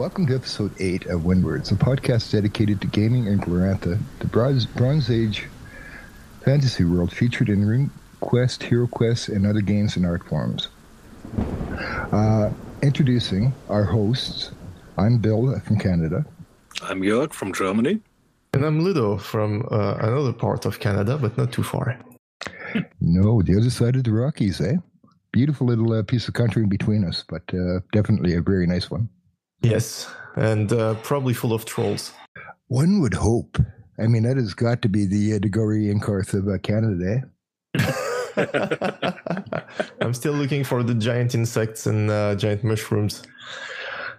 Welcome to episode 8 of Wind Words, a podcast dedicated to gaming and Glorantha, the Bronze, Bronze Age fantasy world featured in RuneQuest, Hero Quest, and other games and art forms. Uh, introducing our hosts, I'm Bill from Canada. I'm Jörg from Germany. And I'm Ludo from uh, another part of Canada, but not too far. No, the other side of the Rockies, eh? Beautiful little uh, piece of country in between us, but uh, definitely a very nice one. Yes, and uh, probably full of trolls. One would hope. I mean, that has got to be the uh, Dagori Inkarth of uh, Canada, eh? I'm still looking for the giant insects and uh, giant mushrooms.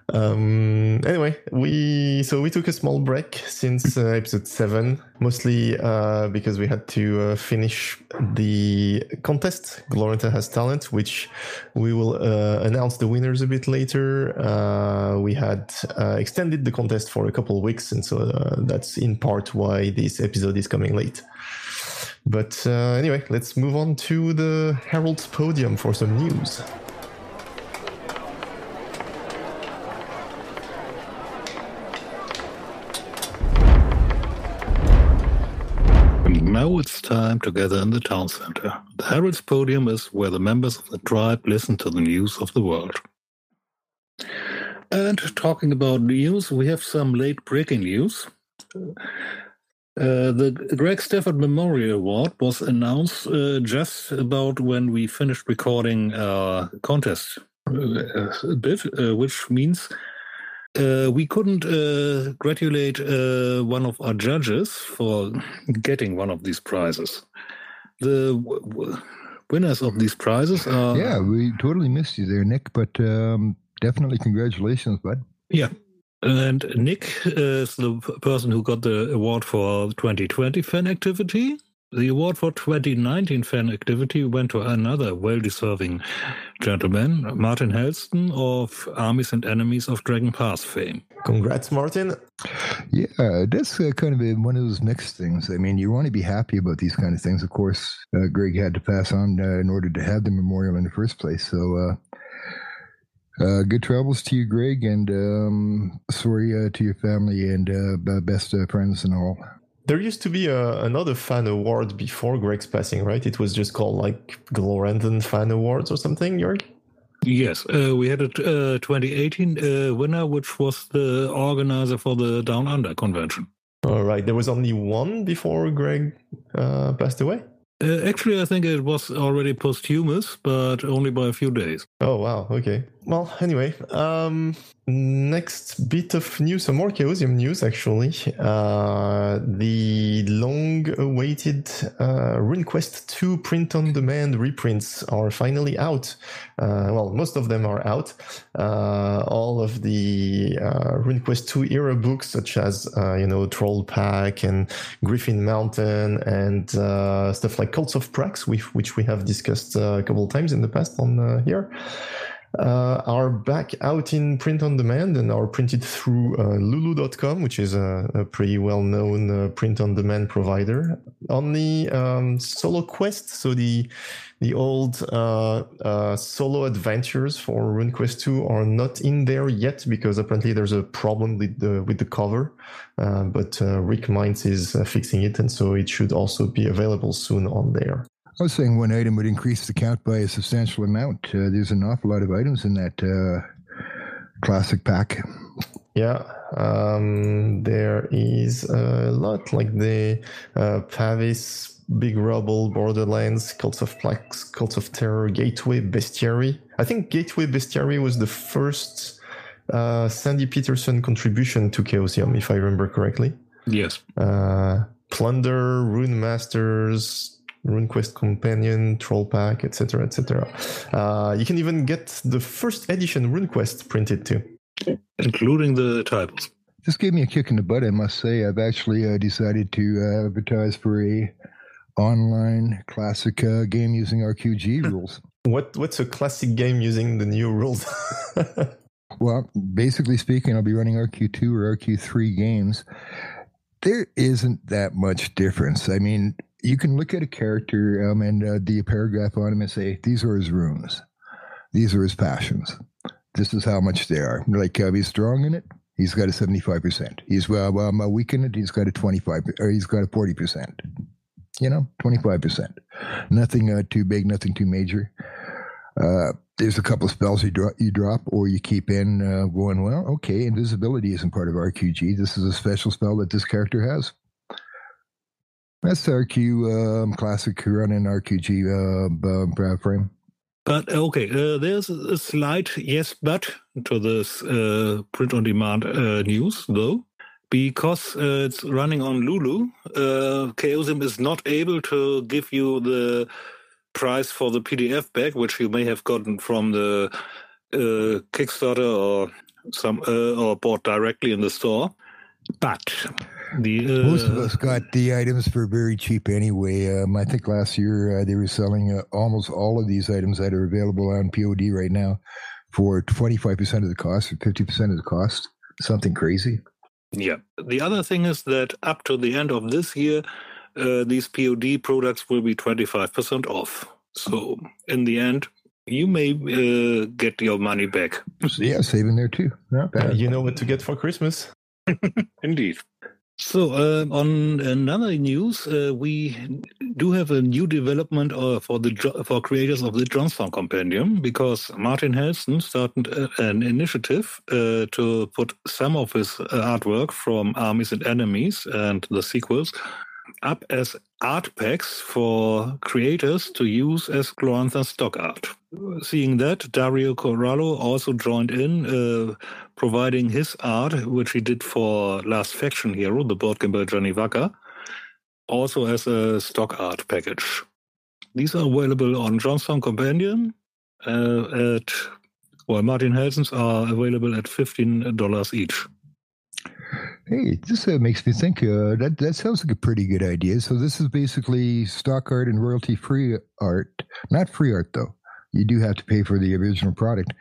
Um, anyway, we so we took a small break since uh, episode seven, mostly uh, because we had to uh, finish the contest. Glorantha has talent, which we will uh, announce the winners a bit later. Uh, we had uh, extended the contest for a couple of weeks, and so that's in part why this episode is coming late. But anyway, let's move on to the Herald's podium for some news. Now it's time to gather in the town center. The Herald's Podium is where the members of the tribe listen to the news of the world. And talking about news, we have some late breaking news. Uh, the Greg Stafford Memorial Award was announced uh, just about when we finished recording our contest uh, a bit, uh, which means uh, we couldn't uh, gratulate uh, one of our judges for getting one of these prizes. The w- w- winners of these prizes are. Yeah, we totally missed you there, Nick, but um, definitely congratulations, bud. Yeah. And Nick is the person who got the award for 2020 fan activity. The award for 2019 fan activity went to another well-deserving gentleman, Martin Helsdon of Armies and Enemies of Dragon Pass fame. Congrats, Martin. Yeah, that's uh, kind of a, one of those mixed things. I mean, you want to be happy about these kind of things. Of course, uh, Greg had to pass on uh, in order to have the memorial in the first place. So, uh, uh, good travels to you, Greg, and um, sorry uh, to your family and best friends and all. There used to be a, another fan award before Greg's passing, right? It was just called like Gloranthan Fan Awards or something, Jörg? Yes, uh, we had a uh, 2018 uh, winner, which was the organizer for the Down Under convention. All right. There was only one before Greg uh, passed away? Uh, actually, I think it was already posthumous, but only by a few days. Oh, wow. Okay. Well, anyway, um, next bit of news, some more Chaosium news, actually. Uh, the long awaited uh, RuneQuest 2 print on demand reprints are finally out. Uh, well, most of them are out. Uh, all of the uh, RuneQuest 2 era books, such as, uh, you know, Troll Pack and Griffin Mountain and uh, stuff like Cults of Prax, which we have discussed a couple of times in the past on here uh, are back out in print on demand and are printed through uh, lulu.com, which is a, a pretty well known uh, print on demand provider. On the um, solo quest, so the the old uh, uh, solo adventures for RuneQuest 2 are not in there yet because apparently there's a problem with the with the cover. Uh, but Rick Meints is fixing it, and so it should also be available soon on there. I was saying one item would increase the count by a substantial amount. Uh, there's an awful lot of items in that uh, classic pack. Yeah, um, there is a lot like the uh, Pavis, Big Rubble, Borderlands, Cults of Prax, Cults of Terror, Gateway, Bestiary. I think Gateway Bestiary was the first uh, Sandy Petersen contribution to Chaosium, if I remember correctly. Yes. Uh, Plunder, Rune Masters, RuneQuest Companion, Troll Pack, etc., etc. Uh, you can even get the first edition RuneQuest printed too, including the typos. This gave me a kick in the butt, I must say. I've actually uh, decided to uh, advertise for a online classic uh, game using RQG rules. What What's a classic game using the new rules? well, basically speaking, I'll be running RQ2 or RQ3 games. There isn't that much difference. I mean, you can look at a character um, and uh, the paragraph on him and say, these are his runes. These are his passions. this is how much they are. Like uh, he's strong in it, he's got a 75%. He's well, well weak in it, he's got a 25 or he's got a 40%. You know, 25%. Nothing uh, too big, nothing too major. Uh, there's a couple of spells you drop, you drop or you keep in uh, going, well, okay, invisibility isn't part of RQG. This is a special spell that this character has. That's the RQ um, classic running in RQG uh, frame. But okay, uh, there's a slight yes, but to this uh, print on demand uh, news though, because uh, it's running on Lulu. Uh, Chaosium is not able to give you the price for the PDF bag, which you may have gotten from the uh, Kickstarter or some uh, or bought directly in the store. But the uh, most of us got the items for very cheap anyway. Um, I think last year uh, they were selling uh, almost all of these items that are available on POD right now for twenty five percent of the cost or fifty percent of the cost. Something crazy. Yeah. The other thing is that up to the end of this year, uh, these POD products will be 25% off. So in the end, you may uh, get your money back. Yeah, saving there too. Not bad. You know what to get for Christmas. Indeed. So, uh, on another news, uh, we do have a new development uh, for the for creators of the Jonstown Compendium because Martin Helsdon started uh, an initiative uh, to put some of his uh, artwork from Armies and Enemies and the sequels up as art packs for creators to use as Glorantha stock art. Seeing that, Dario Corallo also joined in, uh, providing his art, which he did for Last Faction Hero, the board game by Johnny Wacker, also as a stock art package. These are available on Jonstown Companion uh, at, well, Martin Helsdon's are available at $15 each. Hey, this uh, makes me think. Uh, that that sounds like a pretty good idea. So this is basically stock art and royalty free art, not free art though. You do have to pay for the original product.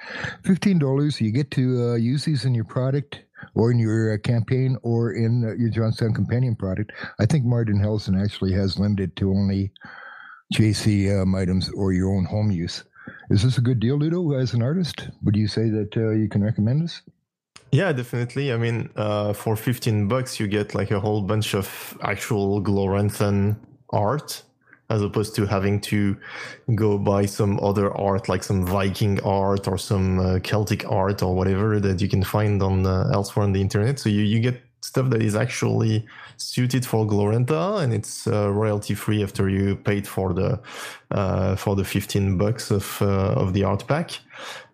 Fifteen dollars. You get to uh, use these in your product or in your uh, campaign or in uh, your Jonstown Companion product. I think Martin Helsdon actually has limited to only JC um, items or your own home use. Is this a good deal, Ludo? As an artist, would you say that uh, you can recommend this? Yeah, definitely. I mean, uh, for 15 bucks, you get like a whole bunch of actual Gloranthan art as opposed to having to go buy some other art like some Viking art or some uh, Celtic art or whatever that you can find on uh, elsewhere on the internet. So you, you get stuff that is actually suited for Glorantha and it's uh, royalty free after you paid for the uh, for the 15 bucks of uh, of the art pack.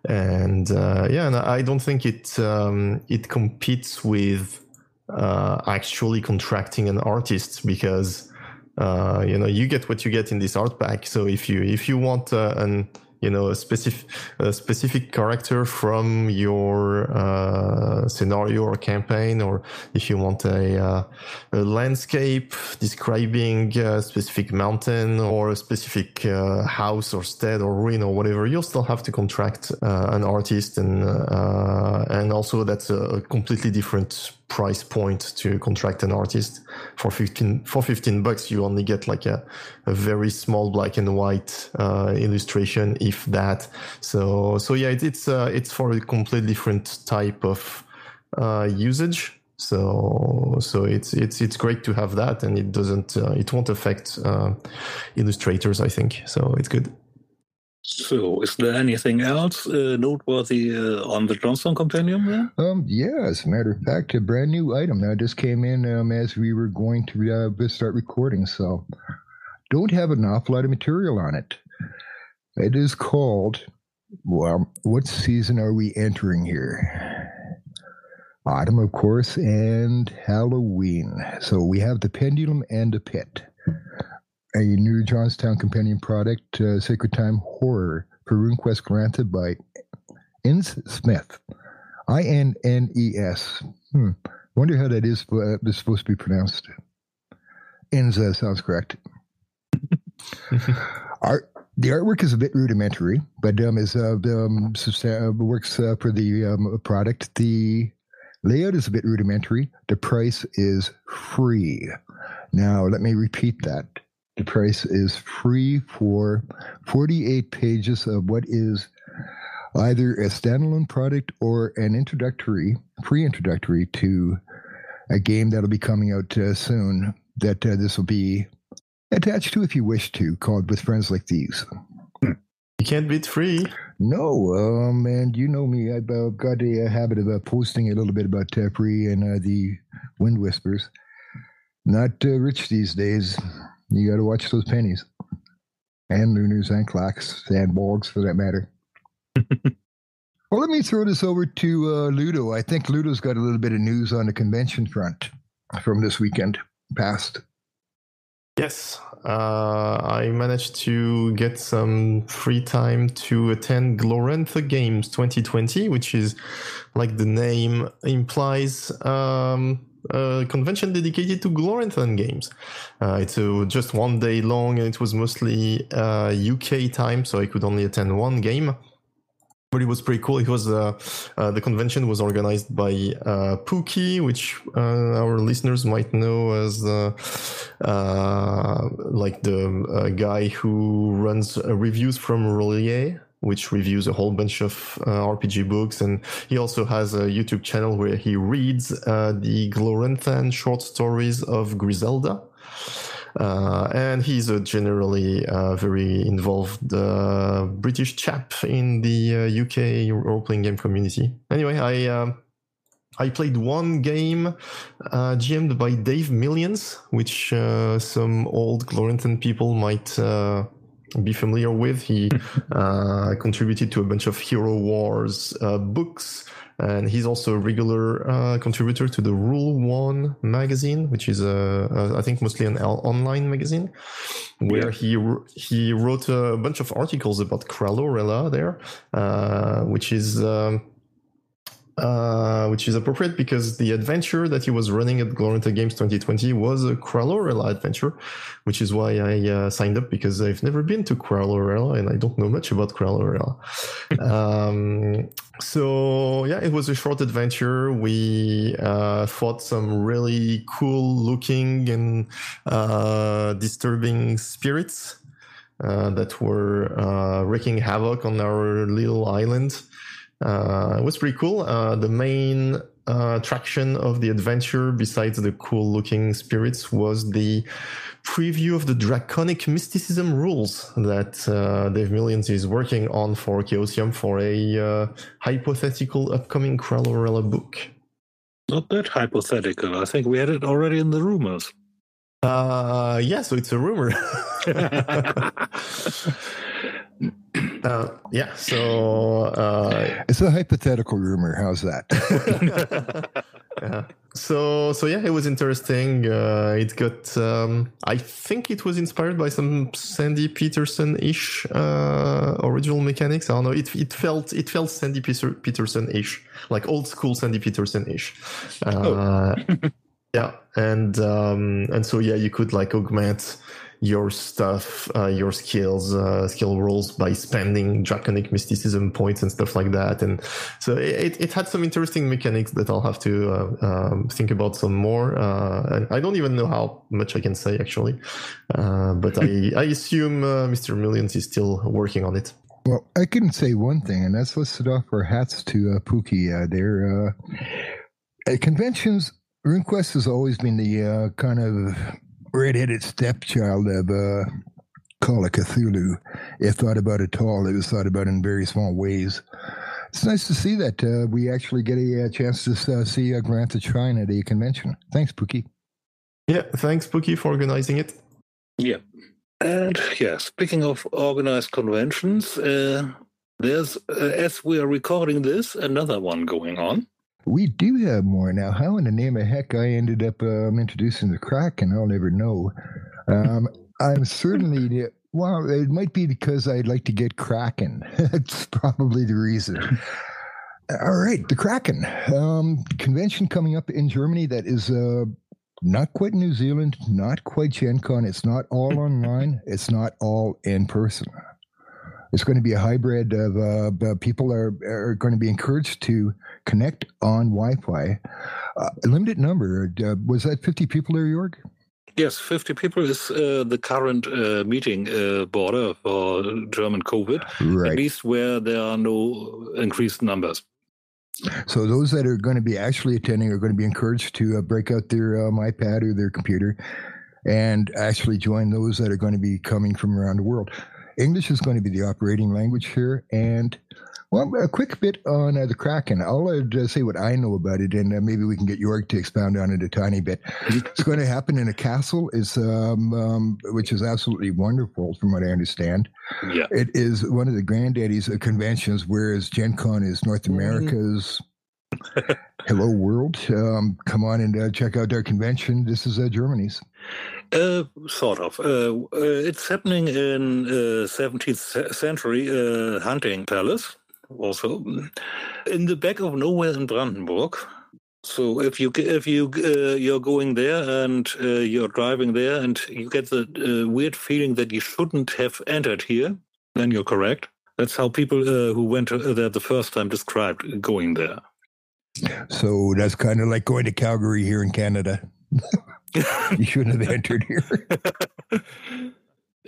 And uh, yeah and I don't think it um, it competes with uh, actually contracting an artist because uh, you know you get what you get in this art pack. So if you if you want an you know a specific a specific character from your uh, scenario or campaign or if you want a, uh, a landscape describing a specific mountain or a specific uh, house or stead or ruin or whatever you'll still have to contract uh, an artist and uh, and also that's a completely different price point to contract an artist. For 15 for 15 bucks you only get like a, a very small black and white uh, illustration if that. So so yeah it, it's uh, it's for a completely different type of uh, usage. So so it's it's it's great to have that and it doesn't uh, it won't affect uh, illustrators i think. So it's good so, is there anything else uh, noteworthy uh, on the Jonstown Compendium there? Um, yeah, as a matter of fact, a brand new item that just came in um, as we were going to uh, start recording. So, don't have an awful lot of material on it. It is called, well, what season are we entering here? Autumn, of course, and Halloween. So, we have the pendulum and the pit a new Jonstown Companion product, uh, Sacred Time Horror for RuneQuest granted by Innes Smith. I N N E S. Hmm. Wonder how that is, uh, is supposed to be pronounced. Innes uh, sounds correct. Art, the artwork is a bit rudimentary, but um, is uh, um, uh, works uh, for the um, product. The layout is a bit rudimentary. The price is free. Now, let me repeat that. The price is free for 48 pages of what is either a standalone product or an introductory, pre-introductory to a game that'll be coming out uh, soon. That uh, this will be attached to, if you wish to, called "With Friends Like These." You can't beat free. No, um, and you know me. I've uh, got a, a, habit of uh, posting a little bit about uh, free and uh, the Wind Whispers. Not uh, rich these days. You got to watch those pennies, and lunars and clacks and bolgs for that matter. well, let me throw this over to uh, Ludo. I think Ludo's got a little bit of news on the convention front from this weekend past. Yes, uh, I managed to get some free time to attend Glorantha Games 2020, which is like the name implies. Um, a convention dedicated to Gloranthan games. Uh, it's uh, just one day long and it was mostly uh, UK time, so I could only attend one game but it was pretty cool. It was uh, uh, the convention was organized by uh, Pookie, which uh, our listeners might know as uh, uh, like the guy who runs reviews from R'lyeh, which reviews a whole bunch of RPG books, and he also has a YouTube channel where he reads the Gloranthan short stories of Griselda. Uh, and he's a generally uh, very involved uh, British chap in the UK role playing game community. Anyway, I. Um, I played one game uh, GM'd by Dave Millians, which uh, some old Gloranthan people might uh, be familiar with. He contributed to a bunch of Hero Wars books and he's also a regular uh, contributor to the Rule One magazine, which is a, a I think mostly an online magazine, where yeah. he he wrote a bunch of articles about Kralorela there, uh, which is. Um, uh, which is appropriate because the adventure that he was running at Glorantha Games 2020 was a Kralorela adventure, which is why I uh, signed up because I've never been to Kralorela and I don't know much about Kralorela. um, so yeah, it was a short adventure. We uh, fought some really cool looking and uh, disturbing spirits uh, that were uh, wreaking havoc on our little island. Uh, it was pretty cool. Uh, the main uh, attraction of the adventure, besides the cool looking spirits, was the preview of the draconic mysticism rules that uh, Dave Millians is working on for Chaosium for a uh, hypothetical upcoming Kralorela book. Not that hypothetical. I think we had it already in the rumors. Uh, yeah, so it's a rumor. Uh, yeah, so uh, it's a hypothetical rumor. How's that? yeah. So so yeah, it was interesting. Uh, it got um, I think it was inspired by some Sandy Petersen ish uh, original mechanics. I don't know. It it felt it felt Sandy Petersen ish, like old school Sandy Petersen ish. Uh, oh. yeah, and um, and so yeah, you could like augment your stuff, uh, your skills, uh, skill rolls by spending draconic mysticism points and stuff like that. And so it, it had some interesting mechanics that I'll have to uh, um, think about some more. Uh, I don't even know how much I can say actually, uh, but I, I assume uh, Mr. Millians is still working on it. Well, I can say one thing, and that's let's set off our hats to Pookie. Their uh, conventions, RuneQuest has always been the kind of redheaded stepchild of uh, Call of Cthulhu. If thought about at all, it was thought about in very small ways. It's nice to see that uh, we actually get a, a uh, chance to uh, see uh, Glorantha Shrine at a convention. Thanks, Pookie. Yeah, thanks, Pookie, for organizing it. Yeah. And yeah, speaking of organized conventions, uh, there's, uh, as we are recording this, another one going on. We do have more now. How in the name of heck I ended up um, introducing the Kraken, I'll never know. Um, I'm certainly well. It might be because I'd like to get Kraken. That's probably the reason. All right, the Kraken um, convention coming up in Germany. That is uh, not quite New Zealand, not quite Gen Con. It's not all online. It's not all in person. It's going to be a hybrid of uh, people are are going to be encouraged to connect on Wi-Fi. Uh, a limited number. Uh, was that 50 people there, Jorg? Yes, 50 people is uh, the current uh, meeting uh, border for German COVID, Right. at least where there are no increased numbers. So those that are going to be actually attending are going to be encouraged to uh, break out their um, iPad or their computer and actually join those that are going to be coming from around the world. English is going to be the operating language here, and well, a quick bit on uh, the Kraken. I'll uh, say what I know about it, and uh, maybe we can get Jörg to expound on it a tiny bit. it's going to happen in a castle, is um, um, which is absolutely wonderful, from what I understand. Yeah. It is one of the granddaddies of conventions, whereas Gen Con is North Mhm. America's Hello World. Um, come on and uh, check out our convention. This is uh, Germany's. Uh, sort of. Uh, uh, it's happening in uh, 17th century uh, hunting palace, also in the back of nowhere in Brandenburg. So if you if you you're going there and you're driving there and you get the weird feeling that you shouldn't have entered here, then you're correct. That's how people who went there the first time described going there. So that's kind of like going to Calgary here in Canada. You shouldn't have entered here.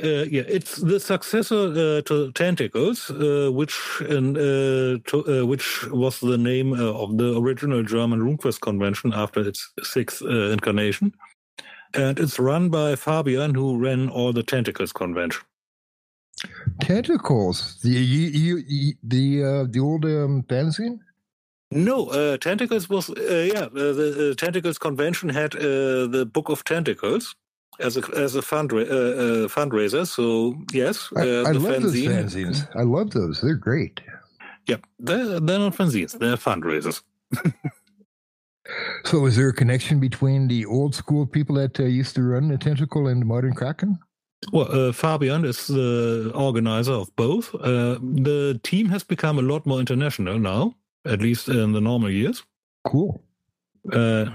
Uh, yeah, it's the successor uh, to Tentacles, uh, which in, uh, to, uh, which was the name uh, of the original German RuneQuest convention after its sixth uh, incarnation, and it's run by Fabian, who ran all the Tentacles convention. Tentacles. The you, you, the uh, the old um, fanzine. No, uh, Tentacles was uh, yeah. Uh, the uh, Tentacles convention had uh, the Book of Tentacles as a as a fundra- uh, fundraiser. So yes, I, uh, I the love those fanzines. I love those. They're great. Yep, they're, they're not fanzines; they're fundraisers. So, is there a connection between the old school people that uh, used to run the Tentacle and the Modern Kraken? Well, uh, Fabian is the organizer of both. Uh, the team has become a lot more international now, at least in the normal years. Cool. Uh,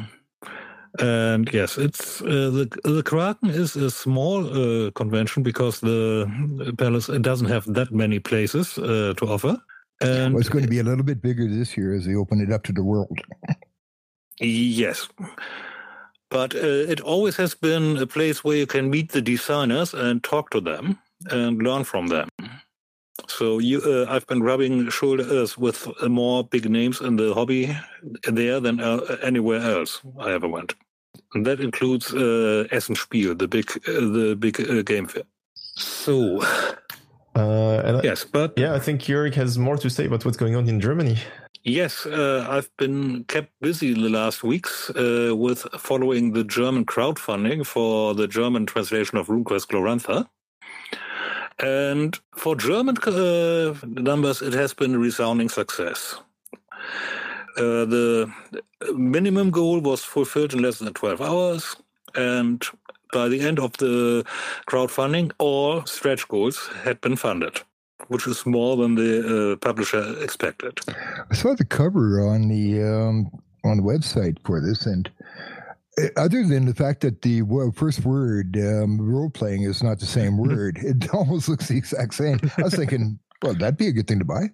and yes, it's uh, the the Kraken is a small uh, convention because the palace doesn't have that many places uh, to offer. And Well, it's going to be a little bit bigger this year as they open it up to the world. Yes. But uh, it always has been a place where you can meet the designers and talk to them and learn from them. So you, uh, I've been rubbing shoulders with uh, more big names in the hobby there than uh, anywhere else I ever went. And that includes uh, Essen Spiel, the big, uh, the big uh, game fair. So Uh, yes, but yeah, I think Jörg has more to say about what's going on in Germany. Yes, uh, I've been kept busy the last weeks uh, with following the German crowdfunding for the German translation of RuneQuest Glorantha. And for German uh, numbers, it has been a resounding success. Uh, the minimum goal was fulfilled in less than 12 hours. And by the end of the crowdfunding, all stretch goals had been funded, which is more than the uh, publisher expected. I saw the cover on the um, on the website for this, and other than the fact that the first word um, role playing is not the same word, it almost looks the exact same. I was thinking, well, that'd be a good thing to buy.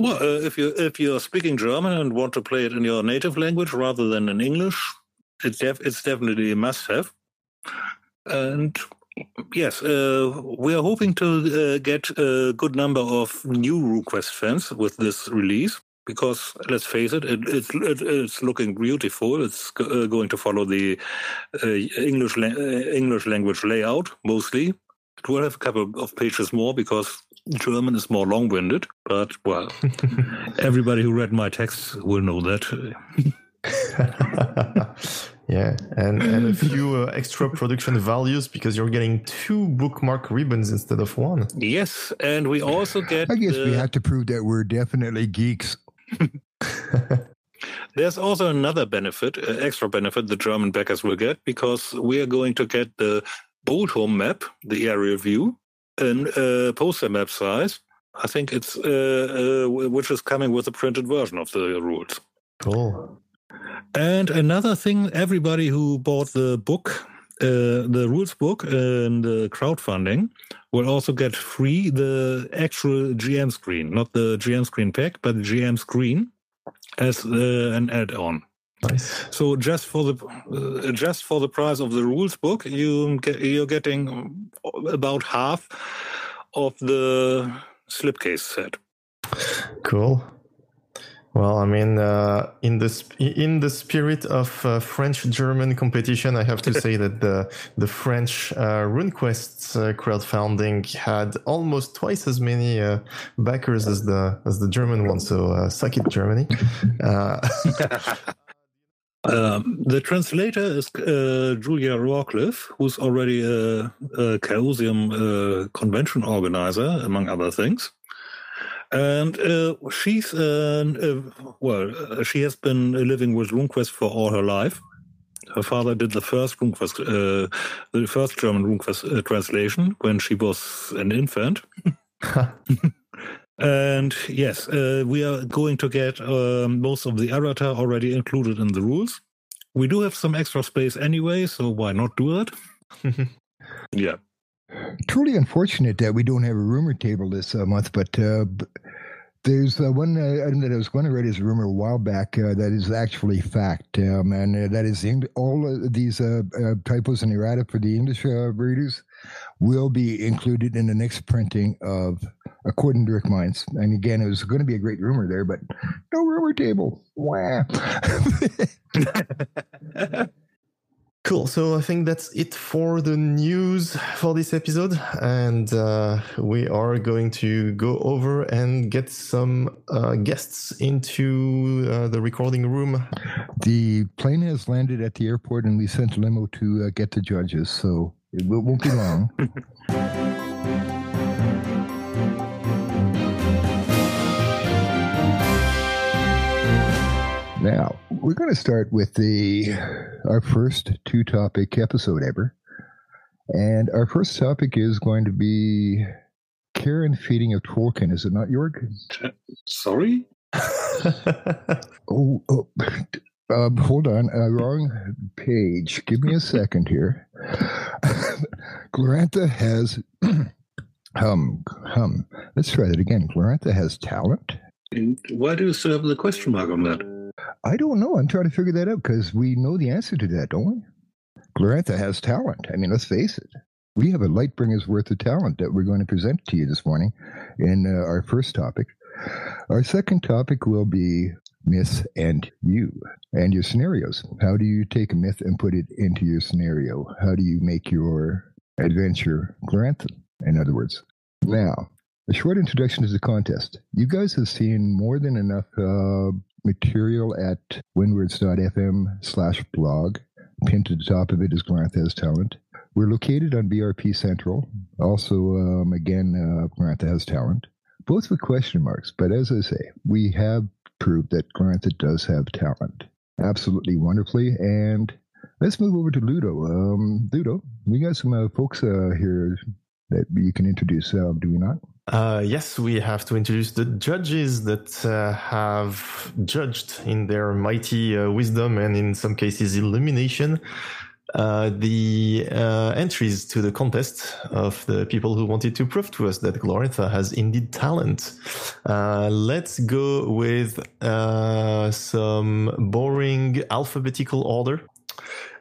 Well, uh, if you if you're speaking German and want to play it in your native language rather than in English, it's def- it's definitely a must-have. And yes, uh, we are hoping to uh, get a good number of new RuneQuest fans with this release because let's face it, it it's it, it's looking beautiful. It's go- uh, going to follow the uh, English la- uh, English language layout mostly. It will have a couple of pages more because German is more long-winded, but well, everybody who read my text will know that. yeah, and, and a few uh, extra production values because you're getting two bookmark ribbons instead of one. Yes, and we also get. I guess we uh, have to prove that we're definitely geeks. There's also another benefit, uh, extra benefit the German backers will get because we are going to get the Boldhome map, the aerial view, in uh, poster map size. I think it's uh, uh, which is coming with a printed version of the rules. Cool. And another thing, everybody who bought the book, uh, the rules book and the crowdfunding, will also get free the actual GM screen, not the GM screen pack, but the GM screen as uh, an add-on. Nice. So just for the uh, just for the price of the rules book, you get, you're getting about half of the slipcase set. Cool. Well, I mean, uh, in the sp- in the spirit of uh, French-German competition, I have to say that the the French uh, RuneQuest uh, crowdfunding had almost twice as many uh, backers as the as the German one. So uh, suck it, Germany. Um, the translator is Julia Rawcliffe, who's already a, a Chaosium convention organizer, among other things. And uh, she's, uh, well, uh, she has been living with RuneQuest for all her life. Her father did the first RuneQuest, uh, the first German RuneQuest uh, translation when she was an infant. And yes, uh, we are going to get um, most of the errata already included in the rules. We do have some extra space anyway, so why not do it? yeah. Truly unfortunate that we don't have a rumor table this uh, month, but uh, b- there's uh, one uh, item that I was going to write as a rumor a while back uh, that is actually fact, um, and uh, that is all of these uh, uh, typos and errata for the English uh, readers will be included in the next printing of According to Rick Meints. And again, it was going to be a great rumor there, but no rumor table. Wah. Cool. So I think that's it for the news for this episode. And uh, we are going to go over and get some uh, guests into uh, the recording room. the plane has landed at the airport, and we sent a limo to uh, get the judges, so it will- won't be long. Now we're going to start with the our first two topic episode ever, and our first topic is going to be care and feeding of Tolkien. Is it not, Jorg? Sorry? Oh, oh um, hold on, uh, wrong page. Give me a second here. Glorantha has hum hum. Let's try that again. Glorantha has talent. And why do you still have the question mark on that? I don't know. I'm trying to figure that out because we know the answer to that, don't we? Glorantha has talent. I mean, let's face it. We have a Lightbringer's worth of talent that we're going to present to you this morning in uh, our first topic. Our second topic will be myth and you and your scenarios. How do you take a myth and put it into your scenario? How do you make your adventure Gloranthan, in other words? Now, a short introduction to the contest. You guys have seen more than enough uh, material at windwards.fm slash blog. Pinned to the top of it is Glorantha's Talent. We're located on BRP Central. Also, um, again, uh, Glorantha has talent. Both with question marks, but as I say, we have proved that Glorantha does have talent. Absolutely wonderfully. And let's move over to Ludo. Um, Ludo, we got some uh, folks uh, here that you can introduce, uh, do we not? Uh, yes, we have to introduce the judges that uh, have judged in their mighty uh, wisdom and in some cases illumination uh, the uh, entries to the contest of the people who wanted to prove to us that Glorantha has indeed talent. Uh, let's go with some boring alphabetical order.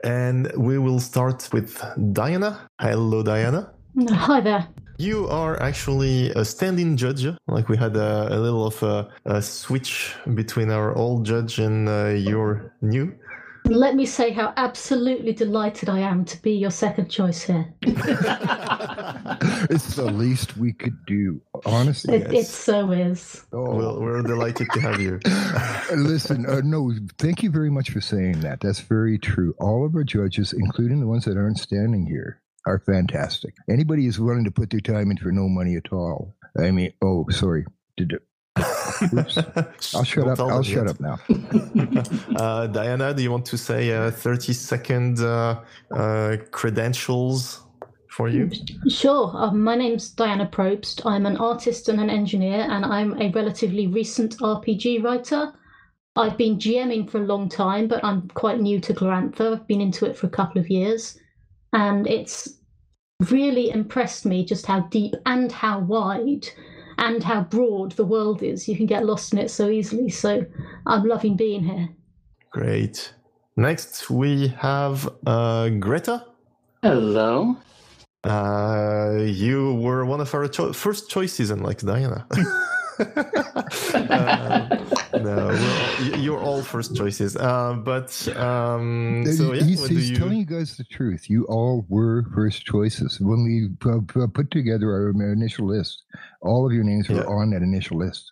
And we will start with Diana. Hello, Diana. Hi there. You are actually a stand-in judge. Like we had a, a little of a, a switch between our old judge and uh, your new. Let me say how absolutely delighted I am to be your second choice here. it's the least we could do, honestly. It, it so is. Oh. Well, we're delighted to have you. Listen, uh, no, thank you very much for saying that. That's very true. All of our judges, including the ones that aren't standing here, are fantastic. Anybody is willing to put their time in for no money at all. I mean, oh, sorry. Did it? Oops. I'll shut Don't up. I'll shut yet. up now. uh, Diana, do you want to say uh, 30 second uh, uh, credentials for you? Sure. Uh, my name's Diana Probst. I'm an artist and an engineer, and I'm a relatively recent RPG writer. I've been GMing for a long time, but I'm quite new to Glorantha. I've been into it for a couple of years, and it's really impressed me just how deep and how wide and how broad the world is. You can get lost in it so easily. So I'm loving being here. Great. Next, we have uh, Greta. Hello. Uh, you were one of our cho- first choices, unlike Diana. uh, no, we're you're all first choices. Uh, but um, so yeah, he's, he's you? telling you guys the truth. You all were first choices when we pu- pu- put together our initial list. All of your names were Yeah. on that initial list.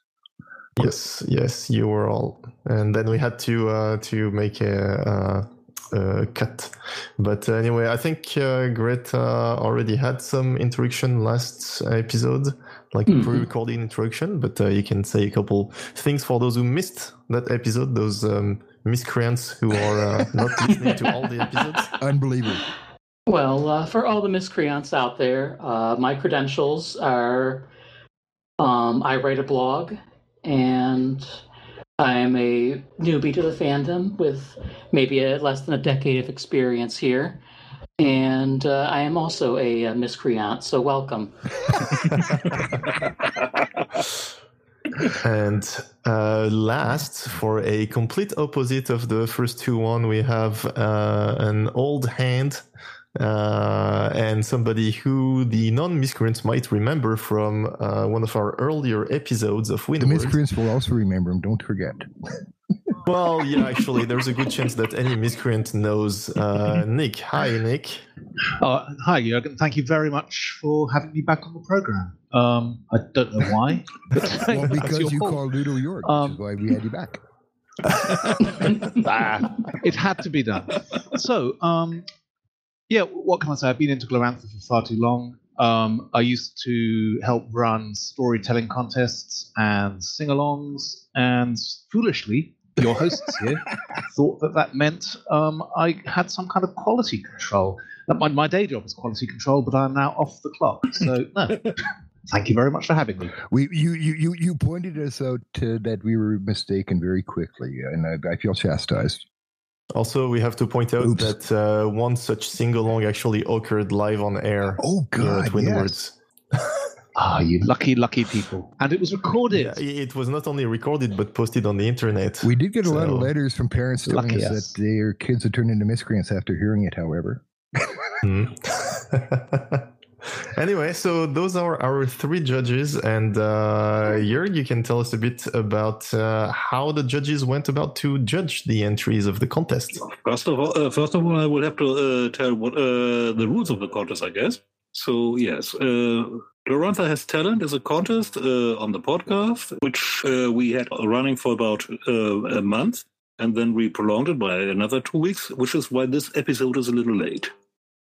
Yes, yes, you were all, and then we had to uh, to make a, uh, cut. But anyway, I think uh, Greta already had some introduction last episode, like Mhm. pre-recorded introduction. But uh, you can say a couple things for those who missed that episode, those um, miscreants who are uh, not listening to all the episodes. Unbelievable. Well, uh, for all the miscreants out there, uh, my credentials are um, I write a blog and I am a newbie to the fandom with maybe a, less than a decade of experience here. And uh, I am also a, uh miscreant, so welcome. And uh, last, for a complete opposite of the first two one, we have uh, an old hand uh, and somebody who the non-miscreants might remember from uh, one of our earlier episodes of The miscreants will also remember him. Don't forget. Well, yeah, actually, there's a good chance that any miscreant knows uh, Nick. Hi, Nick. Oh, hi, Jurgen. Thank you very much for having me back on the program. Um, I don't know why. Well, because you fault. called Ludo Jörg, which Um, is why we had you back. It had to be done. So, um, yeah, what can I say? I've been into Glorantha for far too long. Um, I used to help run storytelling contests and sing-alongs, and foolishly, your hosts here thought that that meant um, I had some kind of quality control. My, my day job is quality control, but I'm now off the clock. So, no. Thank you very much for having me. We you you you, you pointed us out uh, that we were mistaken very quickly, and I, I feel chastised. Also, we have to point out Oops. that uh, one such sing-along actually occurred live on air Oh here God, at Wind Words. yes. Ah, you lucky, lucky people. And it was recorded. Yeah, it was not only recorded but posted on the internet. We did get a lot of letters from parents telling us, us. that their kids had turned into miscreants after hearing it. However, Hmm. anyway, so those are our three judges, and uh, Jörg, you can tell us a bit about uh, how the judges went about to judge the entries of the contest. First of all, uh, first of all, I will have to uh, tell what uh, the rules of the contest, I guess. So yes, Glorantha Has Talent is a contest uh, on the podcast, which uh, we had running for about uh, a month, and then we prolonged it by another two weeks, which is why this episode is a little late.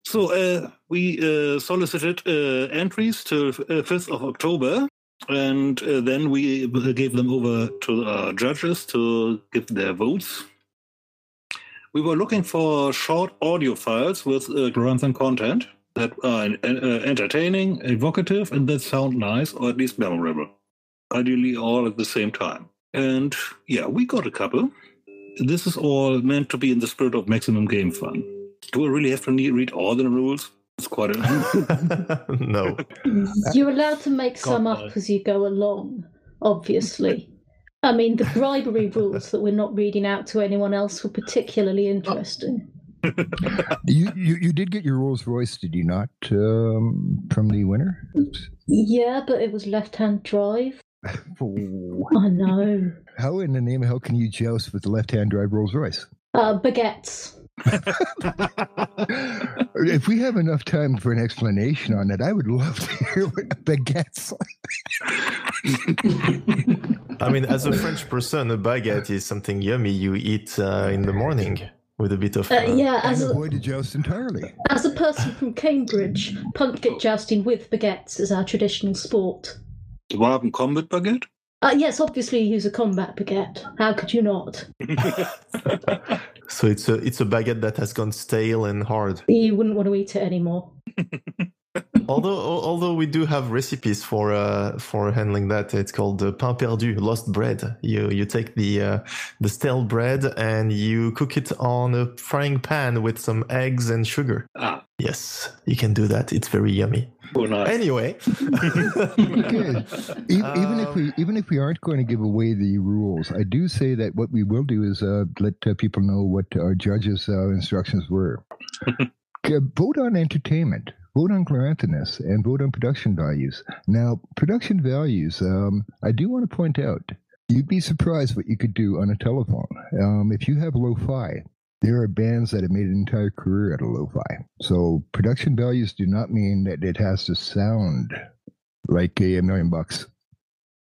So uh, we uh, solicited uh, entries till uh, 5th of October, and then we gave them over to our judges to give their votes. We were looking for short audio files with Gloranthan content that are uh, entertaining, evocative, and that sound nice, or at least memorable. Ideally, all at the same time. And yeah, we got a couple. This is all meant to be in the spirit of maximum game fun. Do I really have to need, read all the rules? It's quite a. no. You're allowed to make some up no. as you go along, obviously. I mean, the bribery rules that we're not reading out to anyone else were particularly interesting. You, you you did get your Rolls Royce, did you not, um, from the winner? Yeah, but it was left hand drive. Oh, I know. How in the name of hell can you joust with the left-hand drive Rolls Royce? Uh, baguettes. if we have enough time for an explanation on it, I would love to hear what baguettes. I mean, as a French person, a baguette is something yummy you eat uh, in the morning with a bit of. Uh, uh, yeah, and as a, avoid a joust entirely. as a person from Cambridge, pumpkin jousting with baguettes is our traditional sport. Wagen combat baguette? Uh, yes, obviously you use a combat baguette. How could you not? So it's a it's a baguette that has gone stale and hard. You wouldn't want to eat it anymore. although although we do have recipes for uh, for handling that, it's called uh, pain perdu, lost bread. You you take the uh, the stale bread and you cook it on a frying pan with some eggs and sugar. Ah, Yes, you can do that. It's very yummy. Oh, nice. Anyway, Good. E- even if Um, we even if we aren't going to give away the rules, I do say that what we will do is uh, let uh, people know what our judges' uh, instructions were. Vote on entertainment, vote on gloranthiness, and vote on production values. Now, production values, um, I do want to point out, you'd be surprised what you could do on a telephone. Um, if you have lo-fi, there are bands that have made an entire career out of lo-fi. So production values do not mean that it has to sound like a million bucks.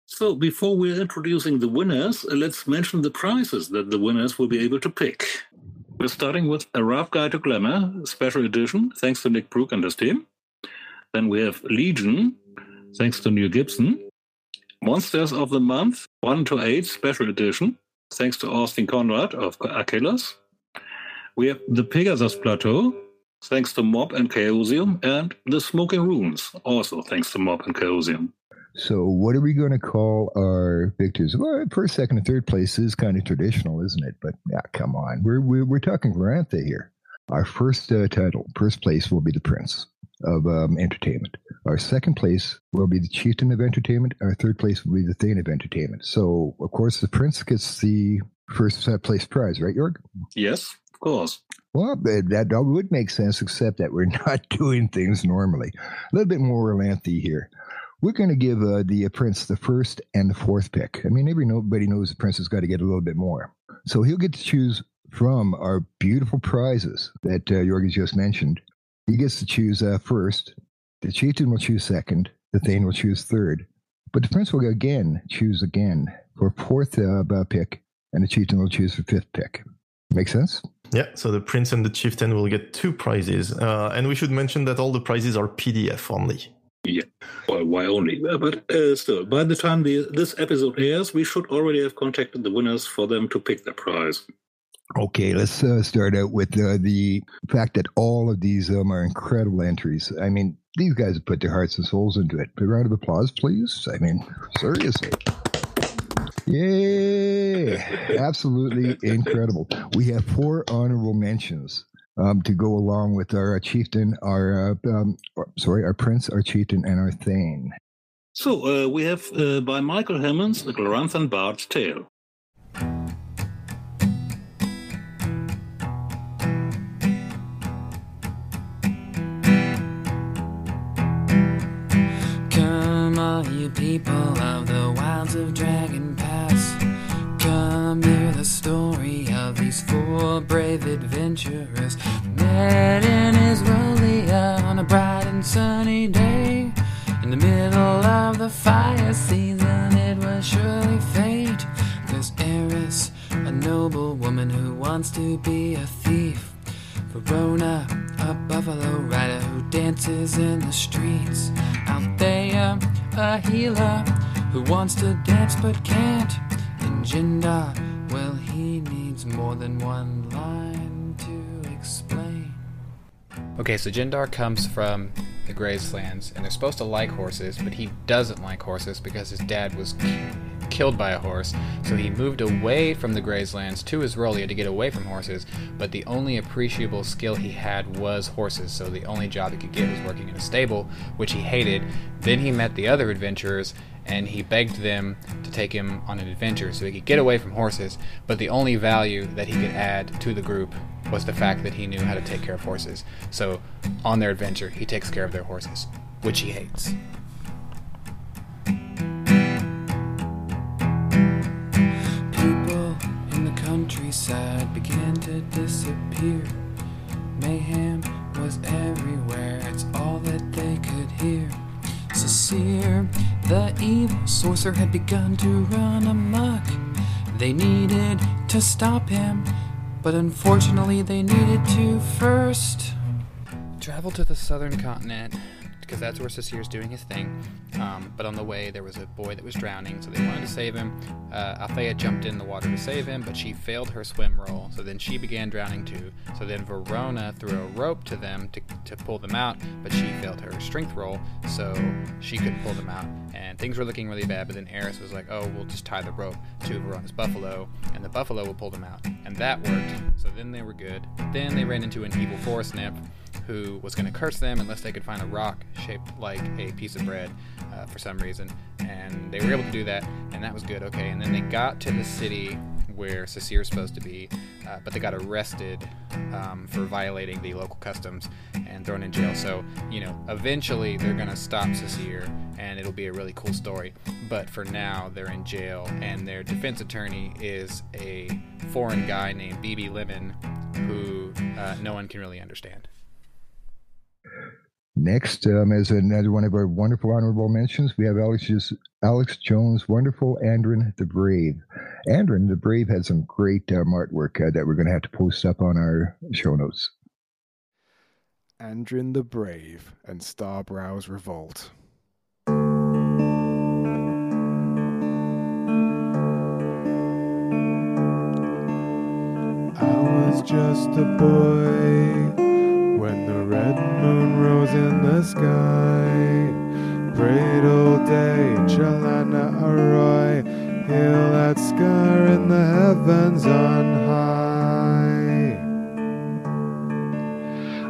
So before we're introducing the winners, let's mention the prizes that the winners will be able to pick. We're starting with a Rough Guide to Glamour Special Edition, thanks to Nick Brooke and his team. Then we have Legion, thanks to Neil Gibson. Monsters of the Month 1 to 8 Special Edition, thanks to Austin Conrad of Akhelas. We have the Pegasus Plateau, thanks to Mob and Chaosium, and the Smoking Ruins, also thanks to Mob and Chaosium. So, what are we going to call our victors? Well, first, second, and third place is kind of traditional, isn't it? But yeah, come on, we're we're, we're talking Glorantha here. Our first uh, title, first place, will be the Prince of um, Entertainment. Our second place will be the Chieftain of Entertainment. Our third place will be the Thane of Entertainment. So, of course, the Prince gets the first uh, place prize, right, Jörg? Yes, of course. Well, that, that would make sense, except that we're not doing things normally. A little bit more lengthy here. We're going to give uh, the uh, prince the first and the fourth pick. I mean, everybody knows the prince has got to get a little bit more, so he'll get to choose from our beautiful prizes that uh, Jorgen just mentioned. He gets to choose uh, first. The chieftain will choose second. The thane will choose third. But the prince will again choose again for fourth uh, pick, and the chieftain will choose for fifth pick. Make sense? yeah, so the prince and the chieftain will get two prizes. Uh, and we should mention that all the prizes are PDF only. Yeah, well, why only? But uh, still, by the time the, this episode airs, we should already have contacted the winners for them to pick their prize. Okay, let's uh, start out with uh, the fact that all of these um, are incredible entries. I mean, these guys have put their hearts and souls into it. A round of applause, please. I mean, seriously. Yay! Absolutely incredible. We have four honorable mentions um, to go along with our chieftain, our uh, um, sorry, our prince, our chieftain, and our thane. So uh, we have uh, by Michael Hemmons, The Gloranthan Bard's Tale. Come, all you people of the wilds of Dragon Pass. Come hear the story of these four brave adventurers. Met in Esrolia uh, on a bright and sunny day. In the middle of the fire season, it was surely fate. There's Eris, a noble woman who wants to be a thief. Verona, a buffalo rider who dances in the streets. Althea, a healer who wants to dance but can't. And Jindar, well, he needs more than one line to explain. Okay, so Jindar comes from the Grazelands, and they're supposed to like horses, but he doesn't like horses because his dad was killed by a horse. So he moved away from the Grazelands to Esrolia to get away from horses, but the only appreciable skill he had was horses, so the only job he could get was working in a stable, which he hated. Then he met the other adventurers, and he begged them to take him on an adventure so he could get away from horses, but the only value that he could add to the group was the fact that he knew how to take care of horses. So on their adventure, he takes care of their horses, which he hates. People in the countryside began to disappear. Mayhem was everywhere, it's all that they could hear. Sasir, the evil sorcerer, had begun to run amok. They needed to stop him, but unfortunately, they needed to first. Travel to the southern continent because that's where Sasir's doing his thing. Um, but on the way, there was a boy that was drowning, so they wanted to save him. Uh, Althea jumped in the water to save him, but she failed her swim roll, so then she began drowning too. So then Verona threw a rope to them to, to pull them out, but she failed her strength roll, so she couldn't pull them out. And things were looking really bad. But then Eris was like, "Oh, we'll just tie the rope to Verona's buffalo, and the buffalo will pull them out," and that worked. So then they were good. Then they ran into an evil forest nymph who was going to curse them unless they could find a rock shaped like a piece of bread uh, for some reason. And they were able to do that, and that was good. Okay, and then they got to the city where is supposed to be, uh, but they got arrested um, for violating the local customs and thrown in jail. So, you know, eventually they're going to stop Cecile, and it'll be a really cool story. But for now, they're in jail, and their defense attorney is a foreign guy named BB Lemon, who uh, no one can really understand. Next, um, as another one of our wonderful honorable mentions, we have Alex, Alex Jones' wonderful Andrin the Brave. Andrin the Brave had some great um, artwork uh, that we're going to have to post up on our show notes. Andrin the Brave and Starbrow's Revolt. I was just a boy when the red moon rose in the sky. Prayed all day, Chalana Arroy, heal that scar in the heavens on high.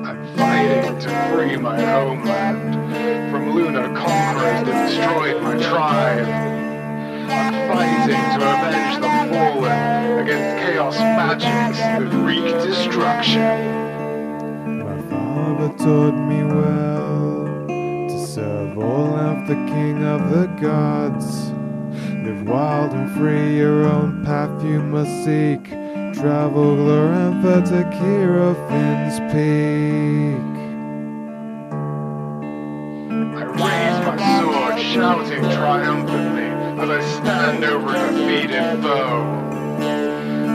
I'm fighting to free my homeland from lunar conquerors that destroyed my tribe. I'm fighting to avenge the fallen against chaos magics that wreak destruction. My father taught me well to serve all of the King of the gods. Live wild and free, your own path you must seek. Travel Glorantha to Kero Fin's Peak. I raise my sword, shouting triumphantly as I stand over a defeated foe.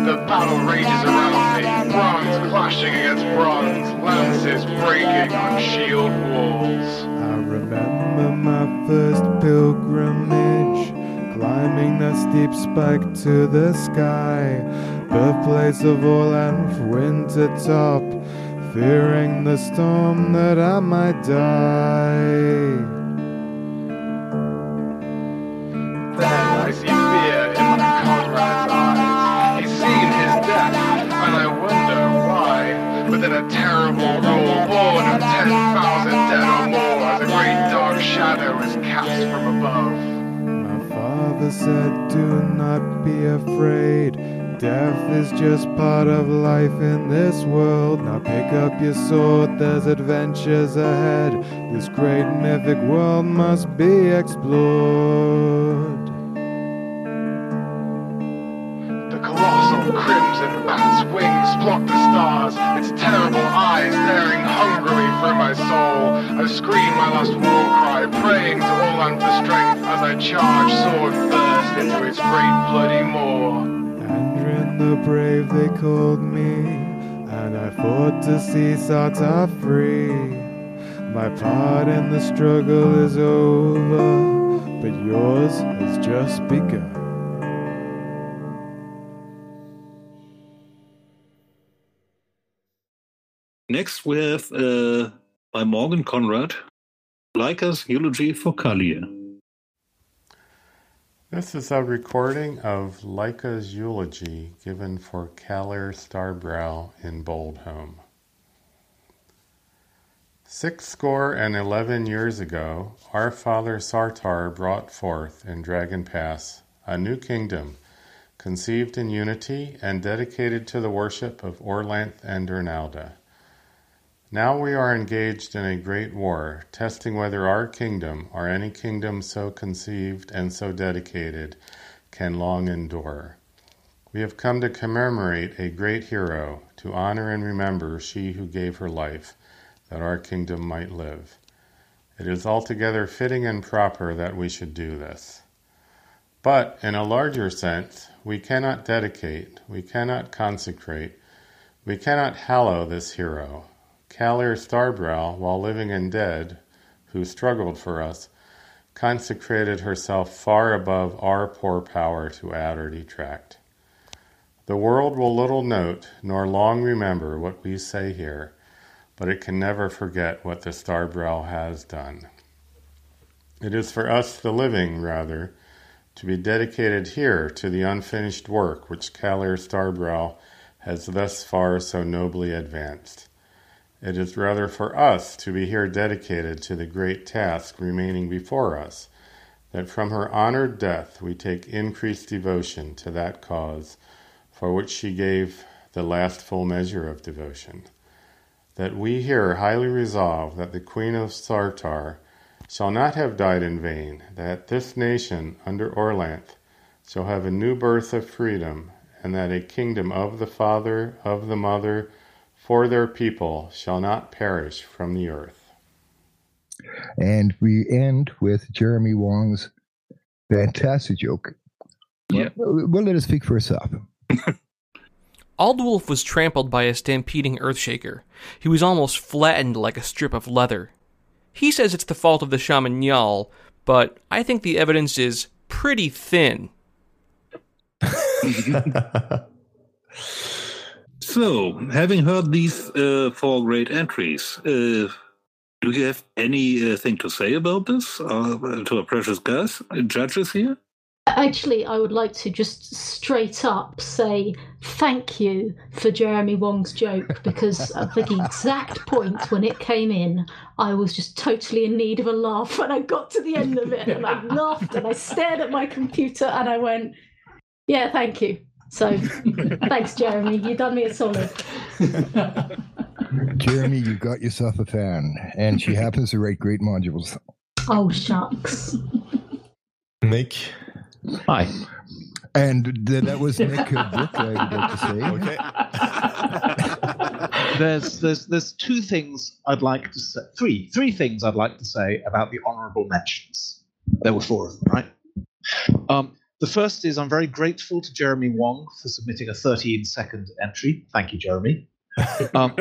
The battle rages around me, bronze clashing against bronze, lances breaking on shield walls. I remember my first pilgrimage, climbing that steep spike to the sky, birthplace of all and winter top, fearing the storm that I might die. Father said, Do not be afraid. Death is just part of life in this world. Now pick up your sword, there's adventures ahead. This great mythic world must be explored. Block the stars, its terrible eyes staring hungrily through my soul. I scream my last war cry, praying to Orlanth for strength as I charge sword first into its great bloody maw. Andrin the Brave, they called me, and I fought to see Sartar free. My part in the struggle is over, but yours has just begun. Next, we have uh, by Morgan Conrad, Leica's eulogy for Kallyr. This is a recording of Leica's eulogy given for Kallyr Starbrow in Boldhome. Six score and eleven years ago, our father Sartar brought forth in Dragon Pass a new kingdom, conceived in unity and dedicated to the worship of Orlanth and Ernalda. Now we are engaged in a great war, testing whether our kingdom, or any kingdom so conceived and so dedicated, can long endure. We have come to commemorate a great hero, to honor and remember she who gave her life, that our kingdom might live. It is altogether fitting and proper that we should do this. But, in a larger sense, we cannot dedicate, we cannot consecrate, we cannot hallow this hero, Kallyr Starbrow, while living and dead, who struggled for us, consecrated herself far above our poor power to add or detract. The world will little note nor long remember what we say here, but it can never forget what the Starbrow has done. It is for us, the living, rather, to be dedicated here to the unfinished work which Kallyr Starbrow has thus far so nobly advanced. It is rather for us to be here dedicated to the great task remaining before us, that from her honored death we take increased devotion to that cause for which she gave the last full measure of devotion. That we here highly resolve that the Queen of Sartar shall not have died in vain, that this nation under Orlanth shall have a new birth of freedom, and that a kingdom of the Father, of the Mother, for their people shall not perish from the earth. And we end with Jeremy Wong's fantastic joke. Yeah. Well, well, let it speak for itself. Aldwulf was trampled by a stampeding earthshaker. He was almost flattened like a strip of leather. He says it's the fault of the shaman Njal, but I think the evidence is pretty thin. So, having heard these uh, four great entries, uh, do you have anything to say about this uh, to our precious guys, judges here? Actually, I would like to just straight up say thank you for Jeremy Wong's joke because at the exact point when it came in, I was just totally in need of a laugh and I got to the end of it and I laughed and I stared at my computer and I went, yeah, thank you. So thanks, Jeremy. You've done me a solid. Jeremy, you got yourself a fan, and she happens to write great modules. Oh, shucks. Nick. Hi. And th- that was Nick Brooke, I would like to say. Okay. There's there's there's two things I'd like to say. Three three things I'd like to say about the honourable mentions. There were four of them, right? Um, the first is I'm very grateful to Jeremy Wong for submitting a 13 second entry. Thank you, Jeremy. Um,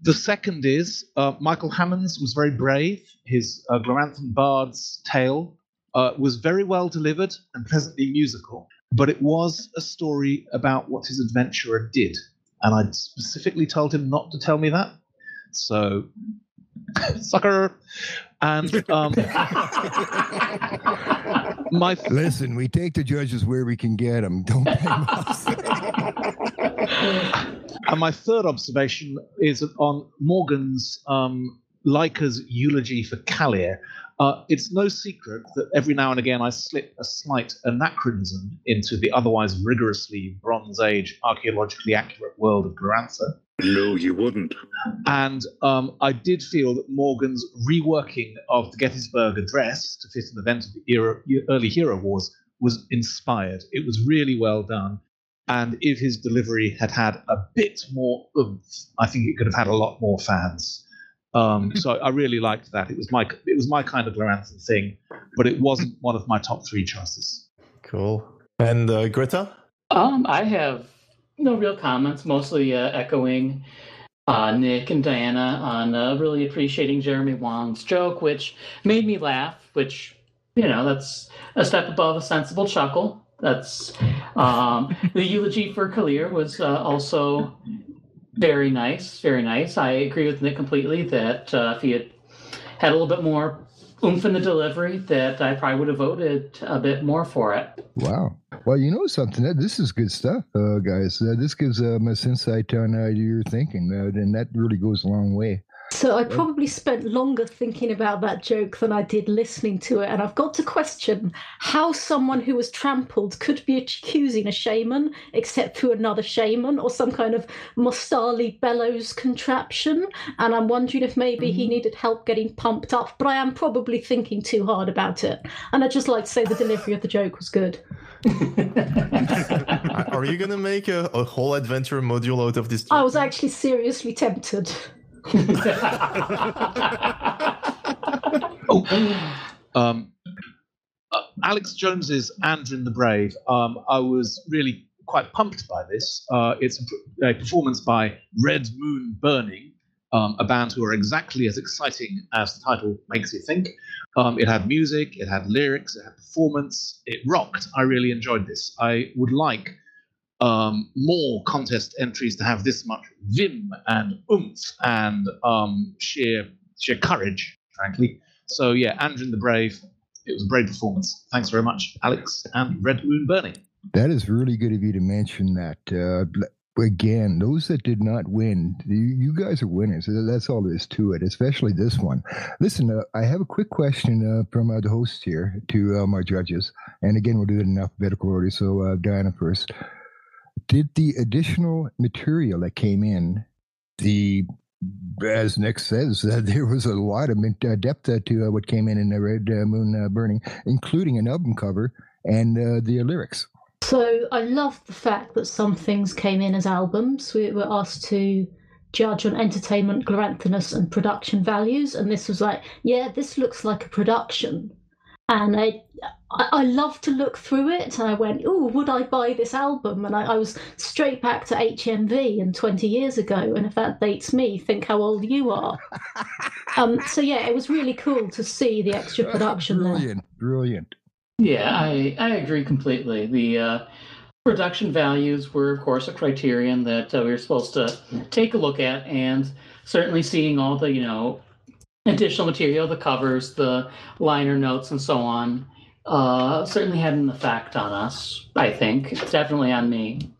the second is uh, Michael Hammonds was very brave. His uh, Gloranthan Bard's tale uh, was very well delivered and pleasantly musical, but it was a story about what his adventurer did. And I specifically told him not to tell me that. So, sucker. And um, my Listen, we take the judges where we can get them. Don't blame us. and my third observation is on Morgan's um, Leica's eulogy for Kallyr. Uh, it's no secret that every now and again I slip a slight anachronism into the otherwise rigorously Bronze Age archaeologically accurate world of Glorantha. No, you wouldn't. And um, I did feel that Morgan's reworking of the Gettysburg Address to fit an event of the era, early Hero Wars was inspired. It was really well done. And if his delivery had had a bit more oomph, I think it could have had a lot more fans. Um, so I really liked that. It was my it was my kind of Gloranthan thing, but it wasn't one of my top three choices. Cool. And uh, Greta? Um, I have no real comments, mostly uh, echoing uh, Nick and Diana on uh, really appreciating Jeremy Wong's joke, which made me laugh, which, you know, that's a step above a sensible chuckle. That's um, the eulogy for Kallyr was uh, also very nice, very nice. I agree with Nick completely that uh, if he had had a little bit more oomph in the delivery, that I probably would have voted a bit more for it. Wow. Well, you know something. This is good stuff, uh, guys. Uh, this gives um, us insight on uh, your thinking, uh, and that really goes a long way. So I probably spent longer thinking about that joke than I did listening to it, and I've got to question how someone who was trampled could be accusing a shaman, except through another shaman or some kind of Mostali bellows contraption. And I'm wondering if maybe he mm-hmm. needed help getting pumped up, but I am probably thinking too hard about it. And I'd just like to say the delivery of the joke was good. Are you gonna make a, a whole adventure module out of this? I was actually seriously tempted. Oh, um, uh, Alex Jones's Andrin the Brave. Um, I was really quite pumped by this. Uh, it's a, a performance by Red Moon Burning, um, a band who are exactly as exciting as the title makes you think. Um, it had music, it had lyrics, it had performance, it rocked. I really enjoyed this. I would like um, more contest entries to have this much vim and oomph and um, sheer sheer courage, frankly. So yeah, Andrew the Brave. It was a brave performance. Thanks very much, Alex and Red Moon Burning. That is really good of you to mention that. Uh, again, those that did not win, you, guys are winners. That's all there is to it, especially this one. Listen, uh, I have a quick question uh, from uh, the host here to um, our judges. And again, we'll do it in alphabetical order. So, uh, Diana first. Did the additional material that came in, the as Nick says, uh, there was a lot of uh, depth to uh, what came in in the Red uh, Moon Burning, including an album cover and the lyrics. So I love the fact that some things came in as albums. We were asked to judge on entertainment, gloranthiness, and production values, and this was like, yeah, this looks like a production. And I, I, I love to look through it, and I went, oh, would I buy this album? And I, I was straight back to HMV and 20 years ago, and if that dates me, think how old you are. um, so yeah, it was really cool to see the extra production there. Brilliant, brilliant. Yeah, I, I agree completely. The uh, production values were, of course, a criterion that uh, we were supposed to take a look at, and certainly seeing all the, you know, additional material, the covers, the liner notes, and so on, uh, certainly had an effect on us, I think. Definitely on me.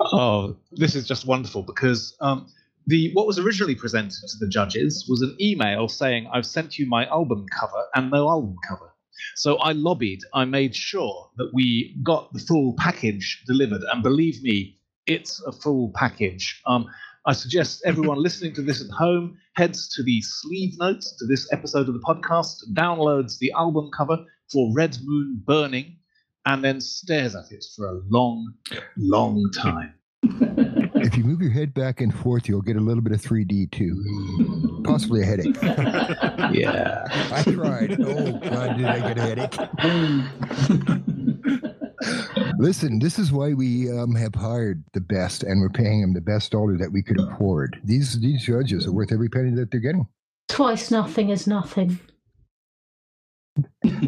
Oh, this is just wonderful because um, the what was originally presented to the judges was an email saying, "I've sent you my album cover and no album cover." So I lobbied. I made sure that we got the full package delivered, and believe me, it's a full package. Um, I suggest everyone listening to this at home heads to the sleeve notes to this episode of the podcast, downloads the album cover for Red Moon Burning, and then stares at it for a long, long time. If you move your head back and forth, you'll get a little bit of 3D too. Possibly a headache. Yeah. I tried. Oh, God, did I get a headache? Listen, this is why we um, have hired the best, and we're paying them the best dollar that we could afford. These these judges are worth every penny that they're getting. Twice nothing is nothing.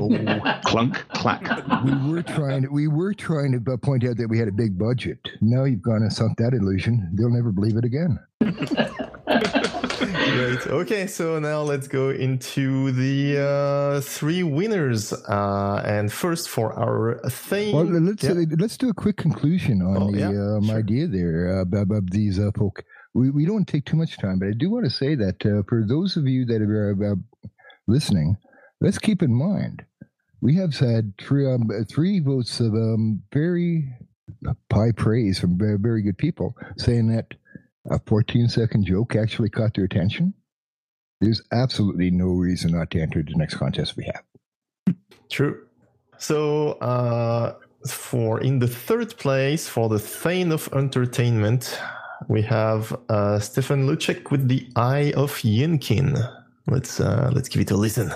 Oh, Clunk, clack. we were trying to we were trying to point out that we had a big budget. Now you've gone and sunk that illusion. They'll never believe it again. Great. Okay, so now let's go into the uh, three winners. Uh, and first for our thing. Well, let's Yeah. uh, let's do a quick conclusion on Oh, the yeah, um, sure. idea there uh, about, about these uh, folk. We we don't take too much time, but I do want to say that uh, for those of you that are uh, listening, let's keep in mind we have had three um, three votes of um, very high praise from very, very good people, saying that a 14 second joke actually caught their attention. There's absolutely no reason not to enter the next contest we have. True. So, uh, for in the third place for the Thane of Entertainment, we have uh, Stefan Lucek with the Eye of Yinkin. Let's uh, let's give it a listen.